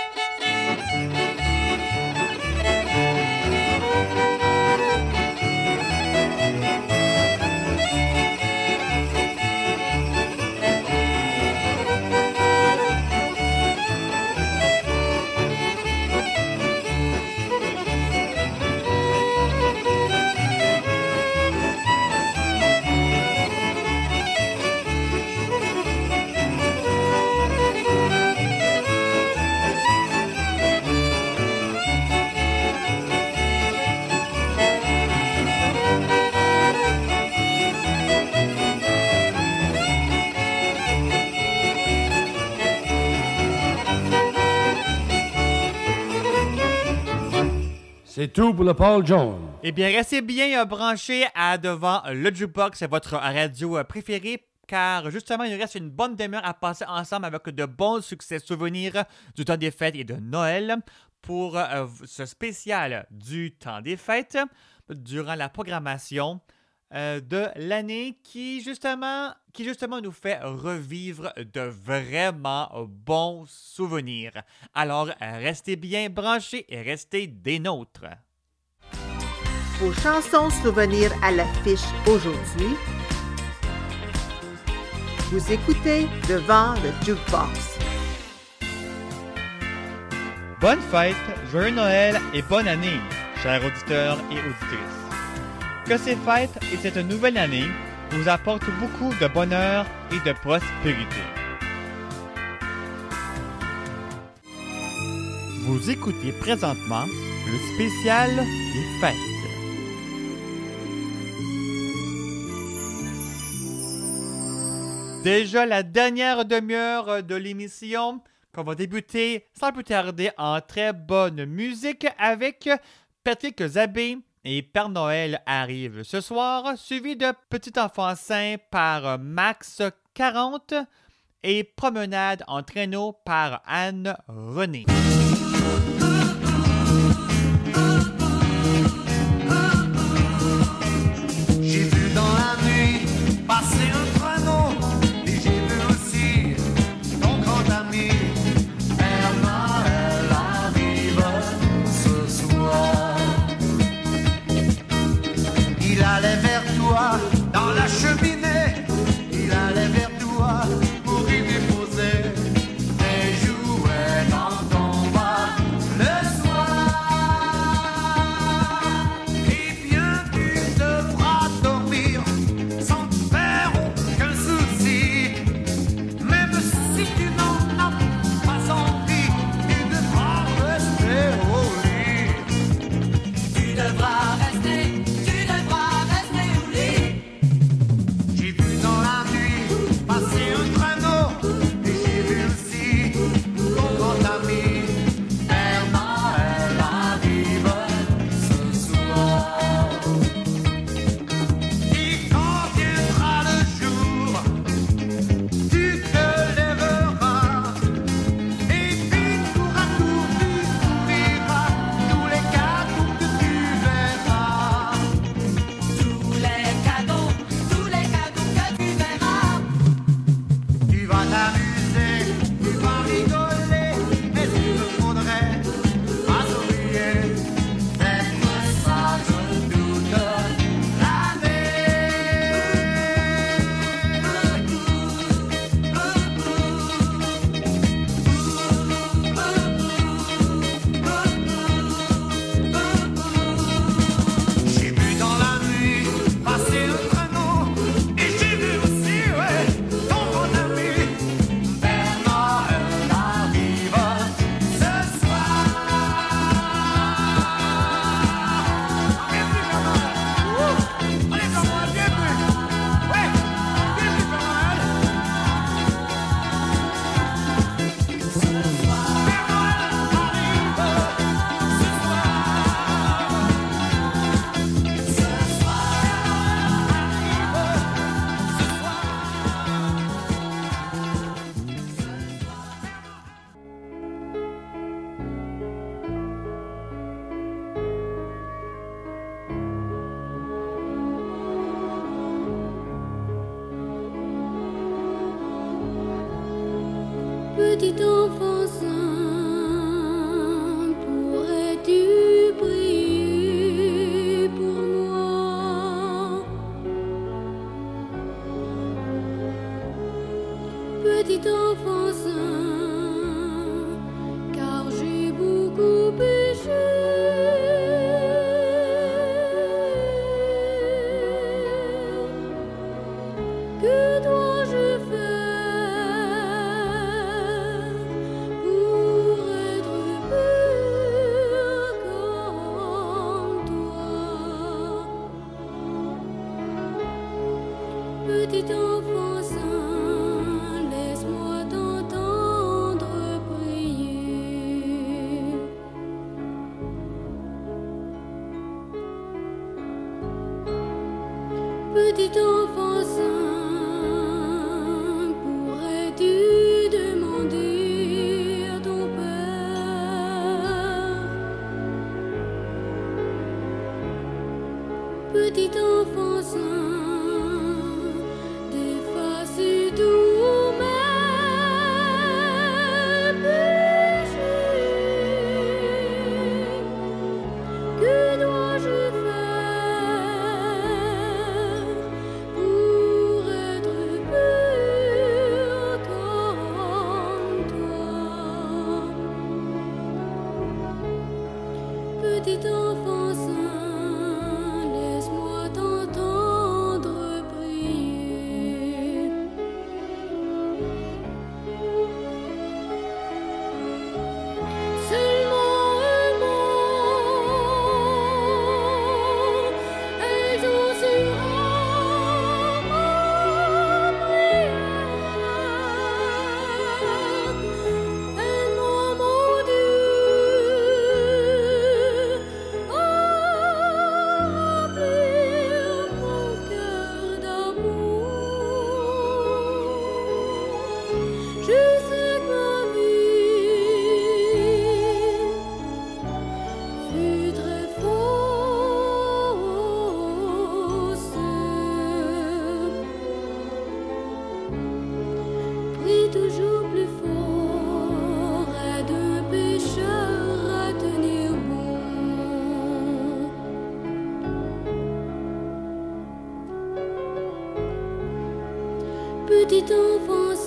Speaker 23: C'est tout pour le Paul John.
Speaker 3: Eh bien, restez bien euh, branchés à devant le jukebox, votre radio euh, préférée. Car justement, il nous reste une bonne demi-heure à passer ensemble avec de bons succès souvenirs du temps des fêtes et de Noël pour euh, ce spécial du temps des fêtes durant la programmation euh, de l'année qui justement, qui justement nous fait revivre de vraiment bons souvenirs. Alors, restez bien branchés et restez des nôtres.
Speaker 24: Vos chansons souvenirs à l'affiche aujourd'hui. Vous écoutez devant le jukebox.
Speaker 3: Bonne fête, joyeux Noël et bonne année, chers auditeurs et auditrices. Que ces fêtes et cette nouvelle année vous apportent beaucoup de bonheur et de prospérité. Vous écoutez présentement le spécial des fêtes. Déjà la dernière demi-heure de l'émission qu'on va débuter sans plus tarder en très bonne musique avec Patrick Zabé et Père Noël arrive ce soir, suivi de Petit enfant saint par Max 40 et Promenade en traîneau par Anne René.
Speaker 5: Il allait vers
Speaker 25: petit enfant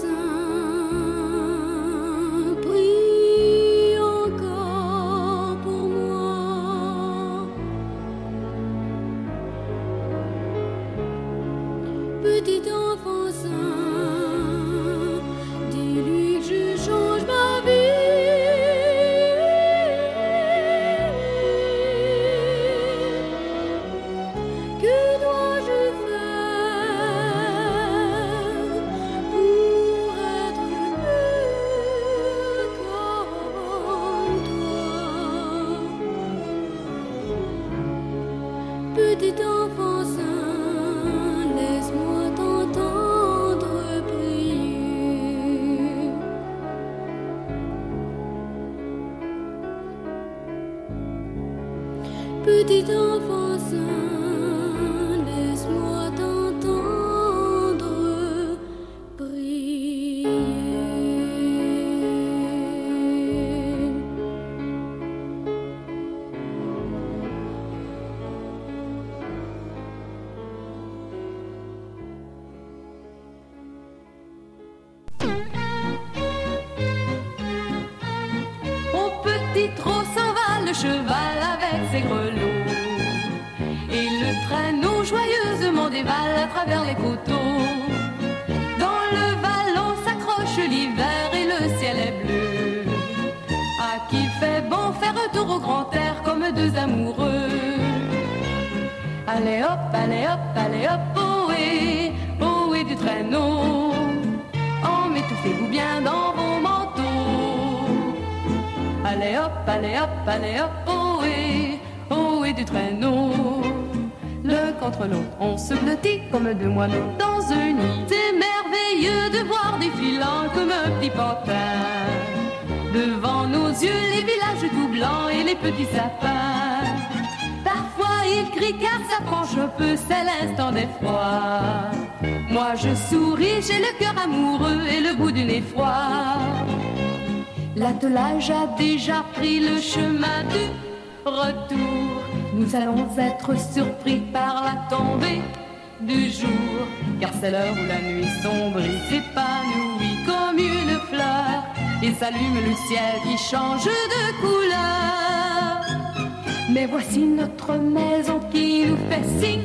Speaker 26: pané, oh du traîneau. L'un contre l'autre, on se blottit comme deux moineaux dans une nid. C'est merveilleux de voir des filants comme un petit pantin. Devant nos yeux, les villages tout blancs et les petits sapins. Parfois, ils crient car s'approche un peu, c'est l'instant d'effroi. Moi, je souris, j'ai le cœur amoureux et le bout du nez. L'attelage a déjà pris le chemin du retour. Nous allons être surpris par la tombée du jour, car c'est l'heure où la nuit sombre s'épanouit comme une fleur et s'allume le ciel qui change de couleur. Mais voici notre maison qui nous fait signe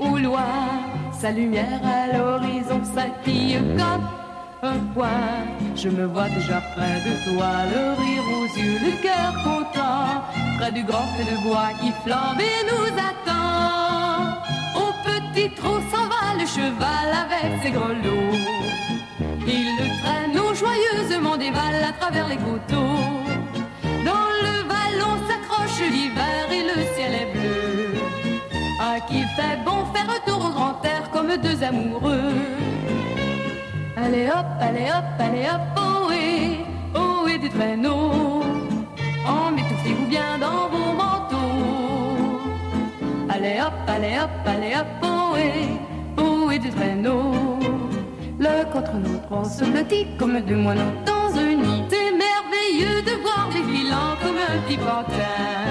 Speaker 26: au loin, sa lumière à l'horizon scintille comme un point. Je me vois déjà près de toi, le rire aux yeux, le cœur content, près du grand feu de bois qui flambe et nous attend. Au petit trot s'en va le cheval avec ses grelots. Il le traîne au joyeusement dévale à travers les coteaux. Dans le vallon s'accroche l'hiver et le ciel est bleu. À qui fait bon faire retour au grand air comme deux amoureux. Allez hop, allez hop, allez hop, oh et, oh et du traîneau. Emmitouflez-vous bien dans vos manteaux. Allez hop, allez hop, allez hop, oh et, oh et du traîneau. Le contre notre on se blottit comme deux moineaux dans un nid. C'est merveilleux de voir les vilans comme un petit pantin.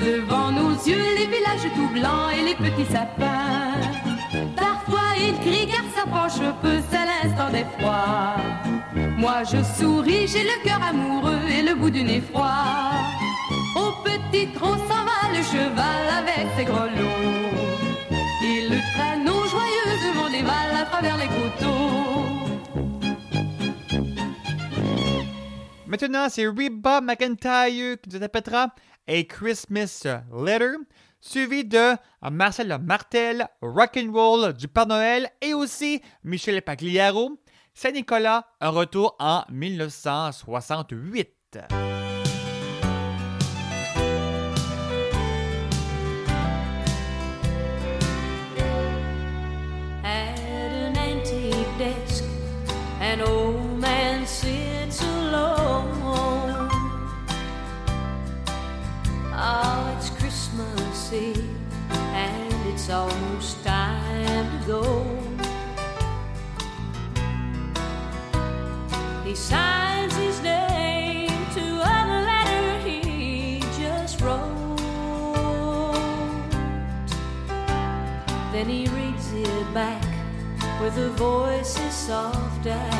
Speaker 26: Devant nos yeux, les villages tout blancs et les petits sapins. Parfois il crie un peu, c'est l'instant d'effroi. Moi je souris, j'ai le cœur amoureux et le bout du nez froid. Au petit trot s'en va le cheval avec ses grelots. Il le traîne au joyeusement dévale à travers les coteaux.
Speaker 3: Maintenant, c'est Reba McIntyre qui nous interprétera A Christmas Letter, suivi de Marcel Martel, Rock'n'Roll du Père Noël et aussi Michel Pagliaro, Saint-Nicolas, un retour en 1968.
Speaker 12: At an antique desk, an old Eve, and it's almost time to go. He signs his name to a letter he just wrote. Then he reads it back with a voice as soft as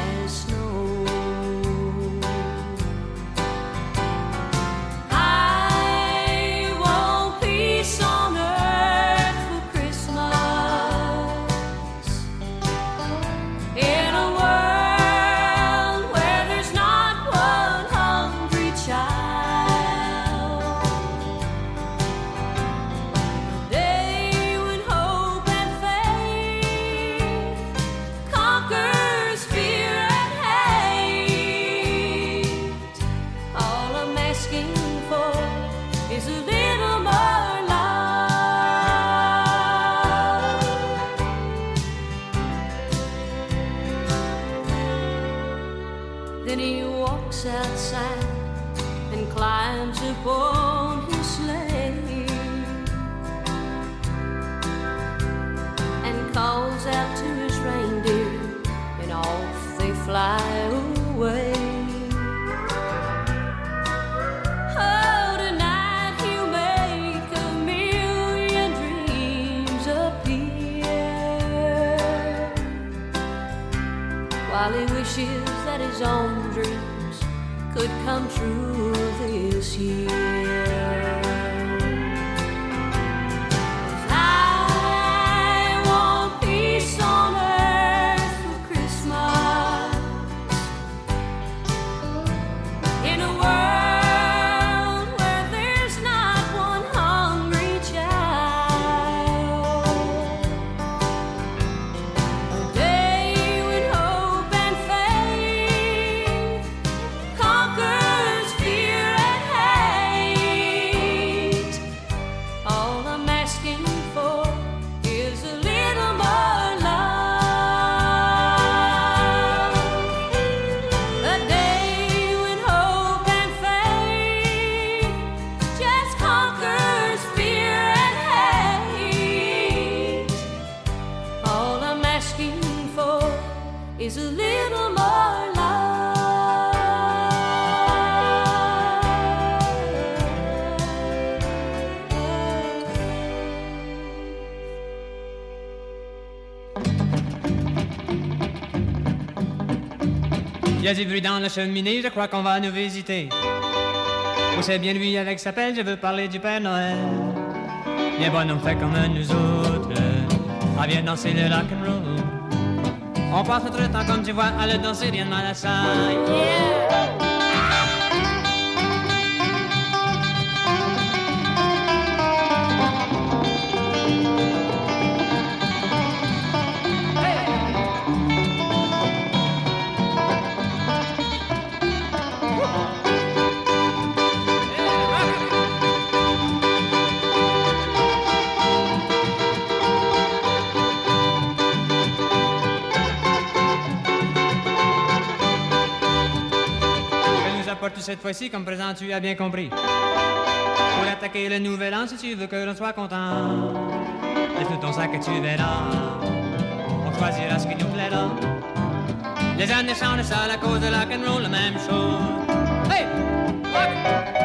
Speaker 12: his own dreams could come true this year. Is a little more
Speaker 27: y du bruit dans la cheminée, je crois qu'on va nous visiter. Où c'est bien lui avec sa pelle, je veux parler du Père Noël. Bien bonhomme fait comme nous autres, ah viens danser le rock'n'roll. On passe notre temps comme tu vois à le danser, de mal à ça. Yeah! Cette fois-ci comme présent, tu as bien compris. Pour attaquer le nouvel an, si tu veux que l'on soit content, laisse-nous ton sac et tu verras. On choisira ce qui nous plaira. Les années changent ça la cause de la roll, la même chose. Hey! Salut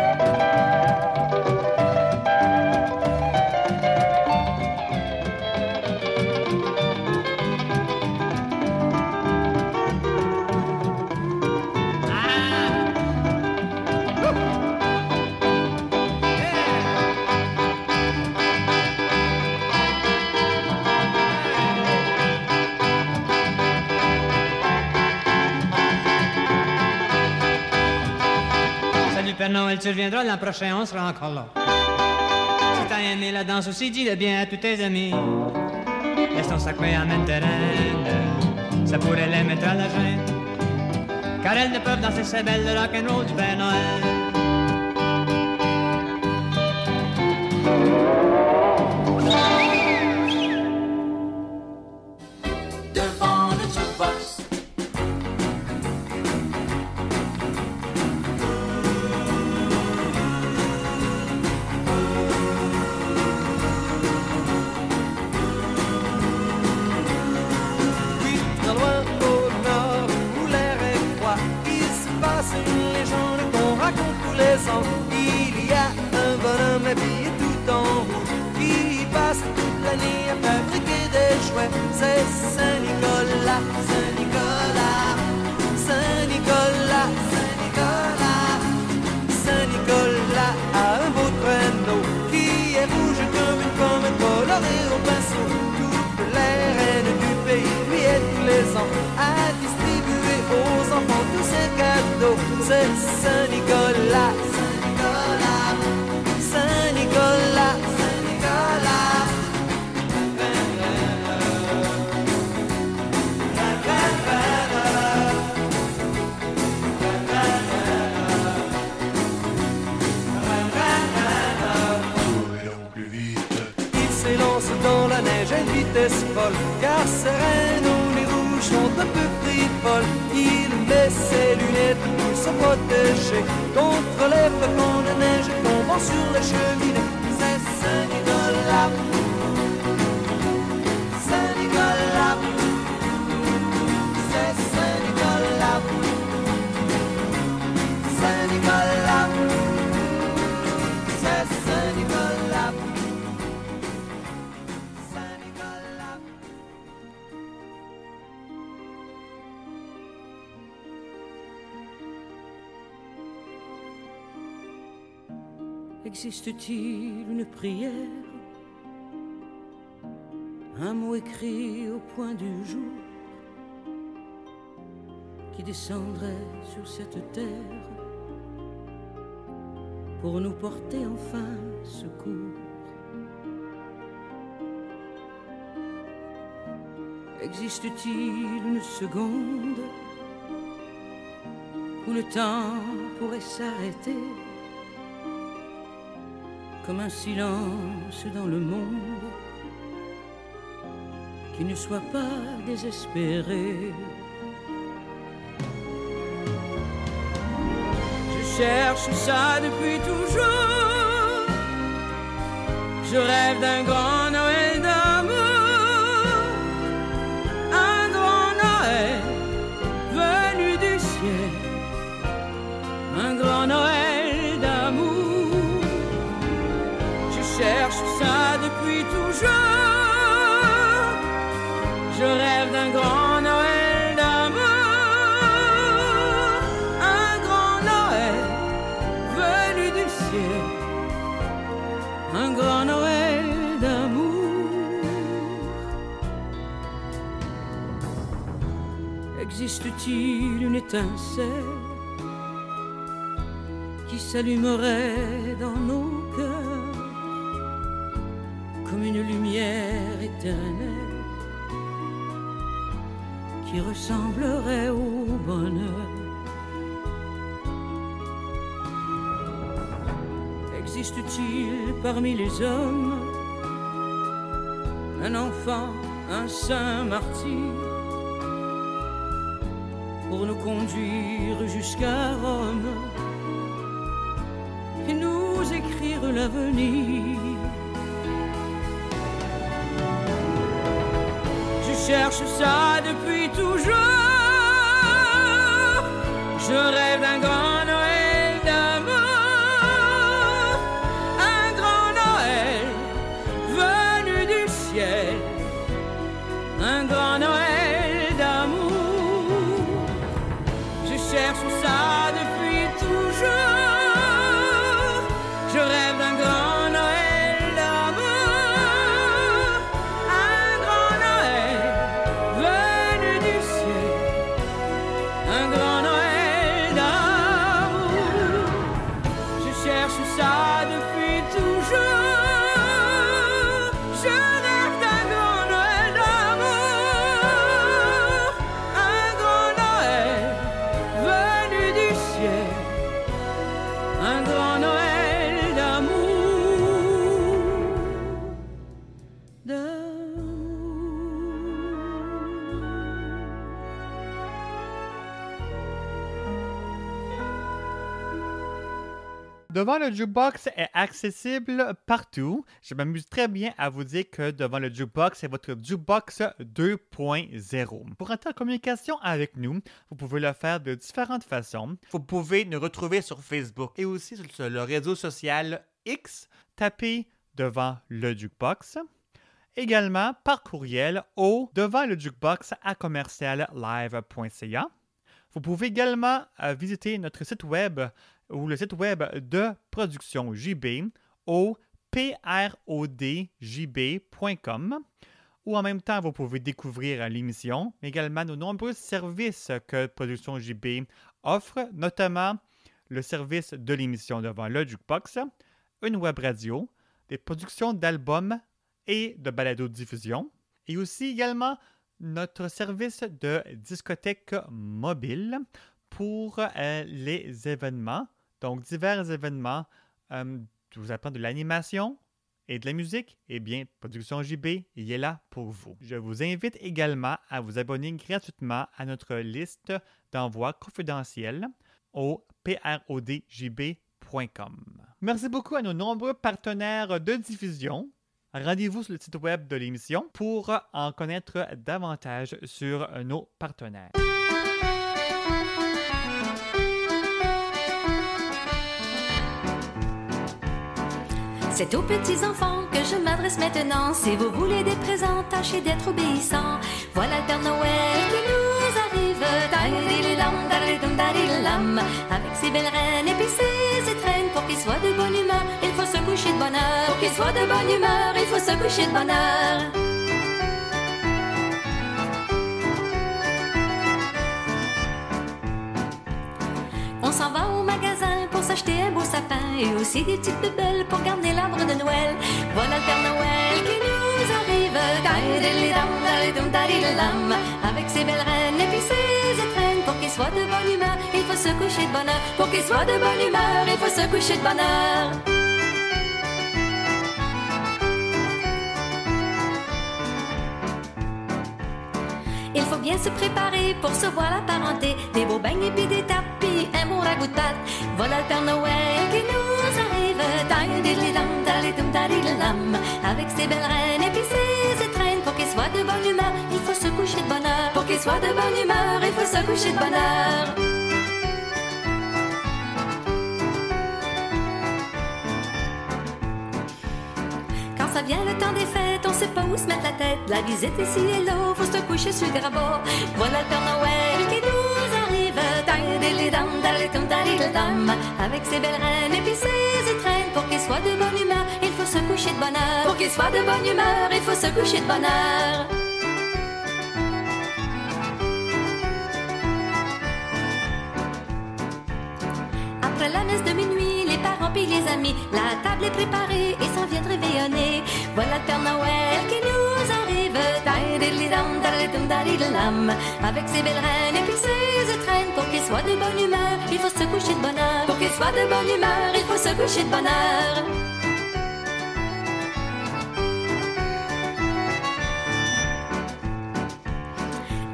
Speaker 27: Père Noël, tu reviendras l'an prochain, on sera encore là. Si t'as aimé la danse aussi, dis-le bien à tous tes amis. Laisse ton sac, amène tes reines. Ça pourrait les mettre à la gêne. Car elles ne peuvent danser ces belles le rock'n'roll du Père Noël.
Speaker 19: Existe-t-il une prière? Un mot écrit au point du jour qui descendrait sur cette terre pour nous porter enfin secours? Existe-t-il une seconde où le temps pourrait s'arrêter? Comme un silence dans le monde qui ne soit pas désespéré. Je cherche ça depuis toujours. Je rêve d'un grand Noël Existe-t-il une étincelle qui s'allumerait dans nos cœurs comme une lumière éternelle qui ressemblerait au bonheur. Existe-t-il parmi les hommes un enfant, un saint martyr pour nous conduire jusqu'à Rome et nous écrire l'avenir. Je cherche ça depuis toujours. Je rêve d'un grand Noël
Speaker 3: Devant le jukebox est accessible partout. Je m'amuse très bien à vous dire que devant le jukebox, c'est votre jukebox 2.0. Pour entrer en communication avec nous, vous pouvez le faire de différentes façons. Vous pouvez nous retrouver sur Facebook et aussi sur le réseau social X. Tapez devant le jukebox. Également par courriel au devant le jukebox à commercial live.ca. Vous pouvez également euh, visiter notre site web ou le site web de Production JB au prodjb.com ou en même temps, vous pouvez découvrir l'émission, mais également nos nombreux services que Production JB offre, notamment le service de l'émission devant le Jukebox, une web radio, des productions d'albums et de balado-diffusion, et aussi également notre service de discothèque mobile pour euh, les événements. Donc, divers événements. Euh, je vous apprends de l'animation et de la musique. Eh bien, Production JB, il est là pour vous. Je vous invite également à vous abonner gratuitement à notre liste d'envoi confidentiels au prodjb.com. Merci beaucoup à nos nombreux partenaires de diffusion. Rendez-vous sur le site web de l'émission pour en connaître davantage sur nos partenaires.
Speaker 28: C'est aux petits enfants que je m'adresse maintenant. Si vous voulez des présents, tâchez d'être obéissants. Voilà le Père Noël qui nous arrive. Avec ses belles reines et puis ses étrennes. Pour qu'il soit de bonne humeur, il faut se coucher de bonne. Pour qu'il soit de bonne humeur, il faut se coucher de bonne heure. S'en va au magasin pour s'acheter un beau sapin et aussi des petites bébelles pour garder l'arbre de Noël. Voilà le Père Noël qui nous arrive. Avec ses belles reines et puis ses étrennes. Pour qu'il soit de bonne humeur, il faut se coucher de bonne heure. Pour qu'il soit de bonne humeur, il faut se coucher de bonne heure. Il faut bien se préparer pour se voir la parenté. Des beaux beignes et puis des tapis, Voilà le Père Noël qui nous arrive. Avec ses belles reines et puis ses étrennes. Pour qu'il soit de bonne humeur, il faut se coucher de bonne heure. Pour qu'il soit de bonne humeur, il faut se coucher de bonne heure. Quand ça vient le temps des fêtes, on sait pas où se mettre la tête. La visite ici et là, faut se coucher sur le grabat. Voilà le Père Noël qui nous avec ses belles reines et puis ses étrennes Pour qu'il soit de bonne humeur, il faut se coucher de bonne Pour qu'il soit de bonne humeur, il faut se coucher de bonne
Speaker 29: Après la messe de minuit, les parents puis les amis. La table est préparée et s'en vient réveillonner. Voilà le Père Noël qui nous arrive avec ses belles reines et puis ses. Pour qu'il soit de bonne humeur, il faut se coucher de bonne heure. Pour qu'il soit de bonne humeur, il faut se coucher de bonne heure.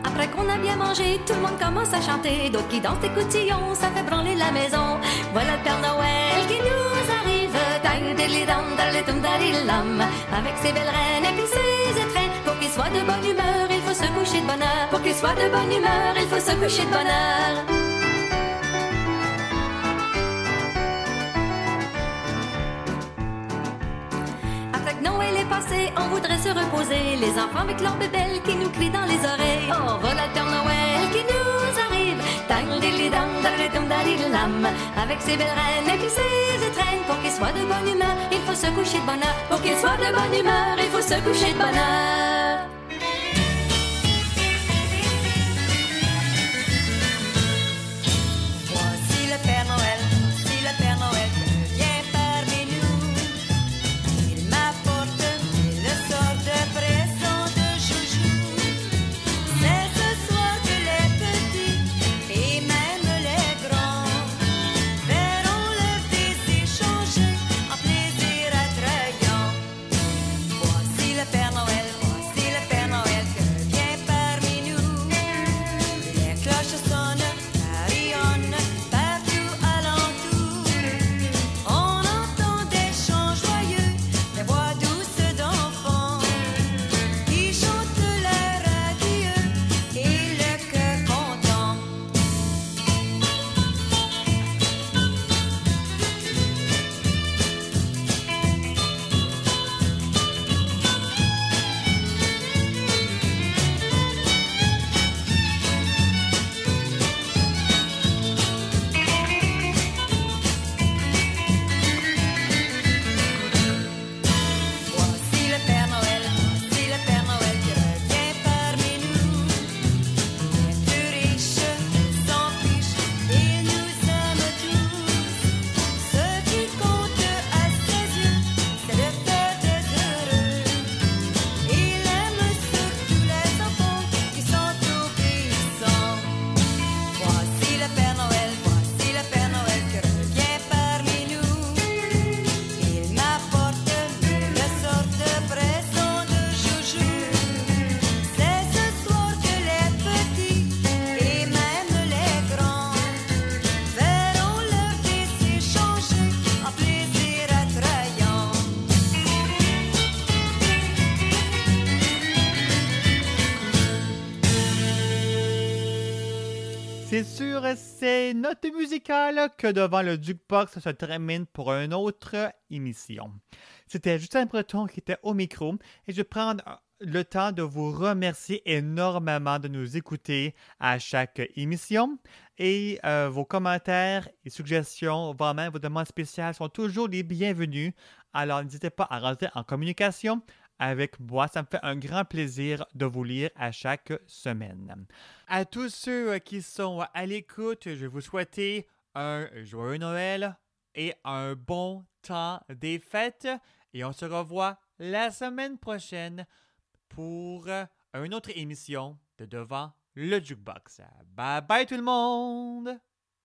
Speaker 29: Après qu'on a bien mangé, tout le monde commence à chanter. D'autres qui dansent des cotillons, ça fait branler la maison. Voilà le Père Noël qui nous arrive. Avec ses belles reines et qu'il soit de bonne humeur, il faut se coucher de bonne heure. Pour qu'il soit de bonne humeur, il faut se coucher de bonne heure. Noël est passé, on voudrait se reposer. Les enfants avec leurs bébelles qui nous crient dans les oreilles. Oh, voilà le Père Noël qui nous arrive. Avec ses belles reines et puis ses étrennes. Pour qu'il soit de bonne humeur, il faut se coucher de bonne heure. Pour qu'il soit de bonne humeur, il faut se coucher de bonne heure.
Speaker 3: Sur ces notes musicales que devant le jukebox se termine pour une autre émission. C'était Justin Breton qui était au micro et je vais prendre le temps de vous remercier énormément de nous écouter à chaque émission et euh, vos commentaires et suggestions, voire même vos demandes spéciales sont toujours les bienvenus. Alors n'hésitez pas à rentrer en communication avec moi. Ça me fait un grand plaisir de vous lire à chaque semaine. À tous ceux qui sont à l'écoute, je vous souhaiter un joyeux Noël et un bon temps des fêtes. Et on se revoit la semaine prochaine pour une autre émission de Devant le Jukebox. Bye bye tout le monde!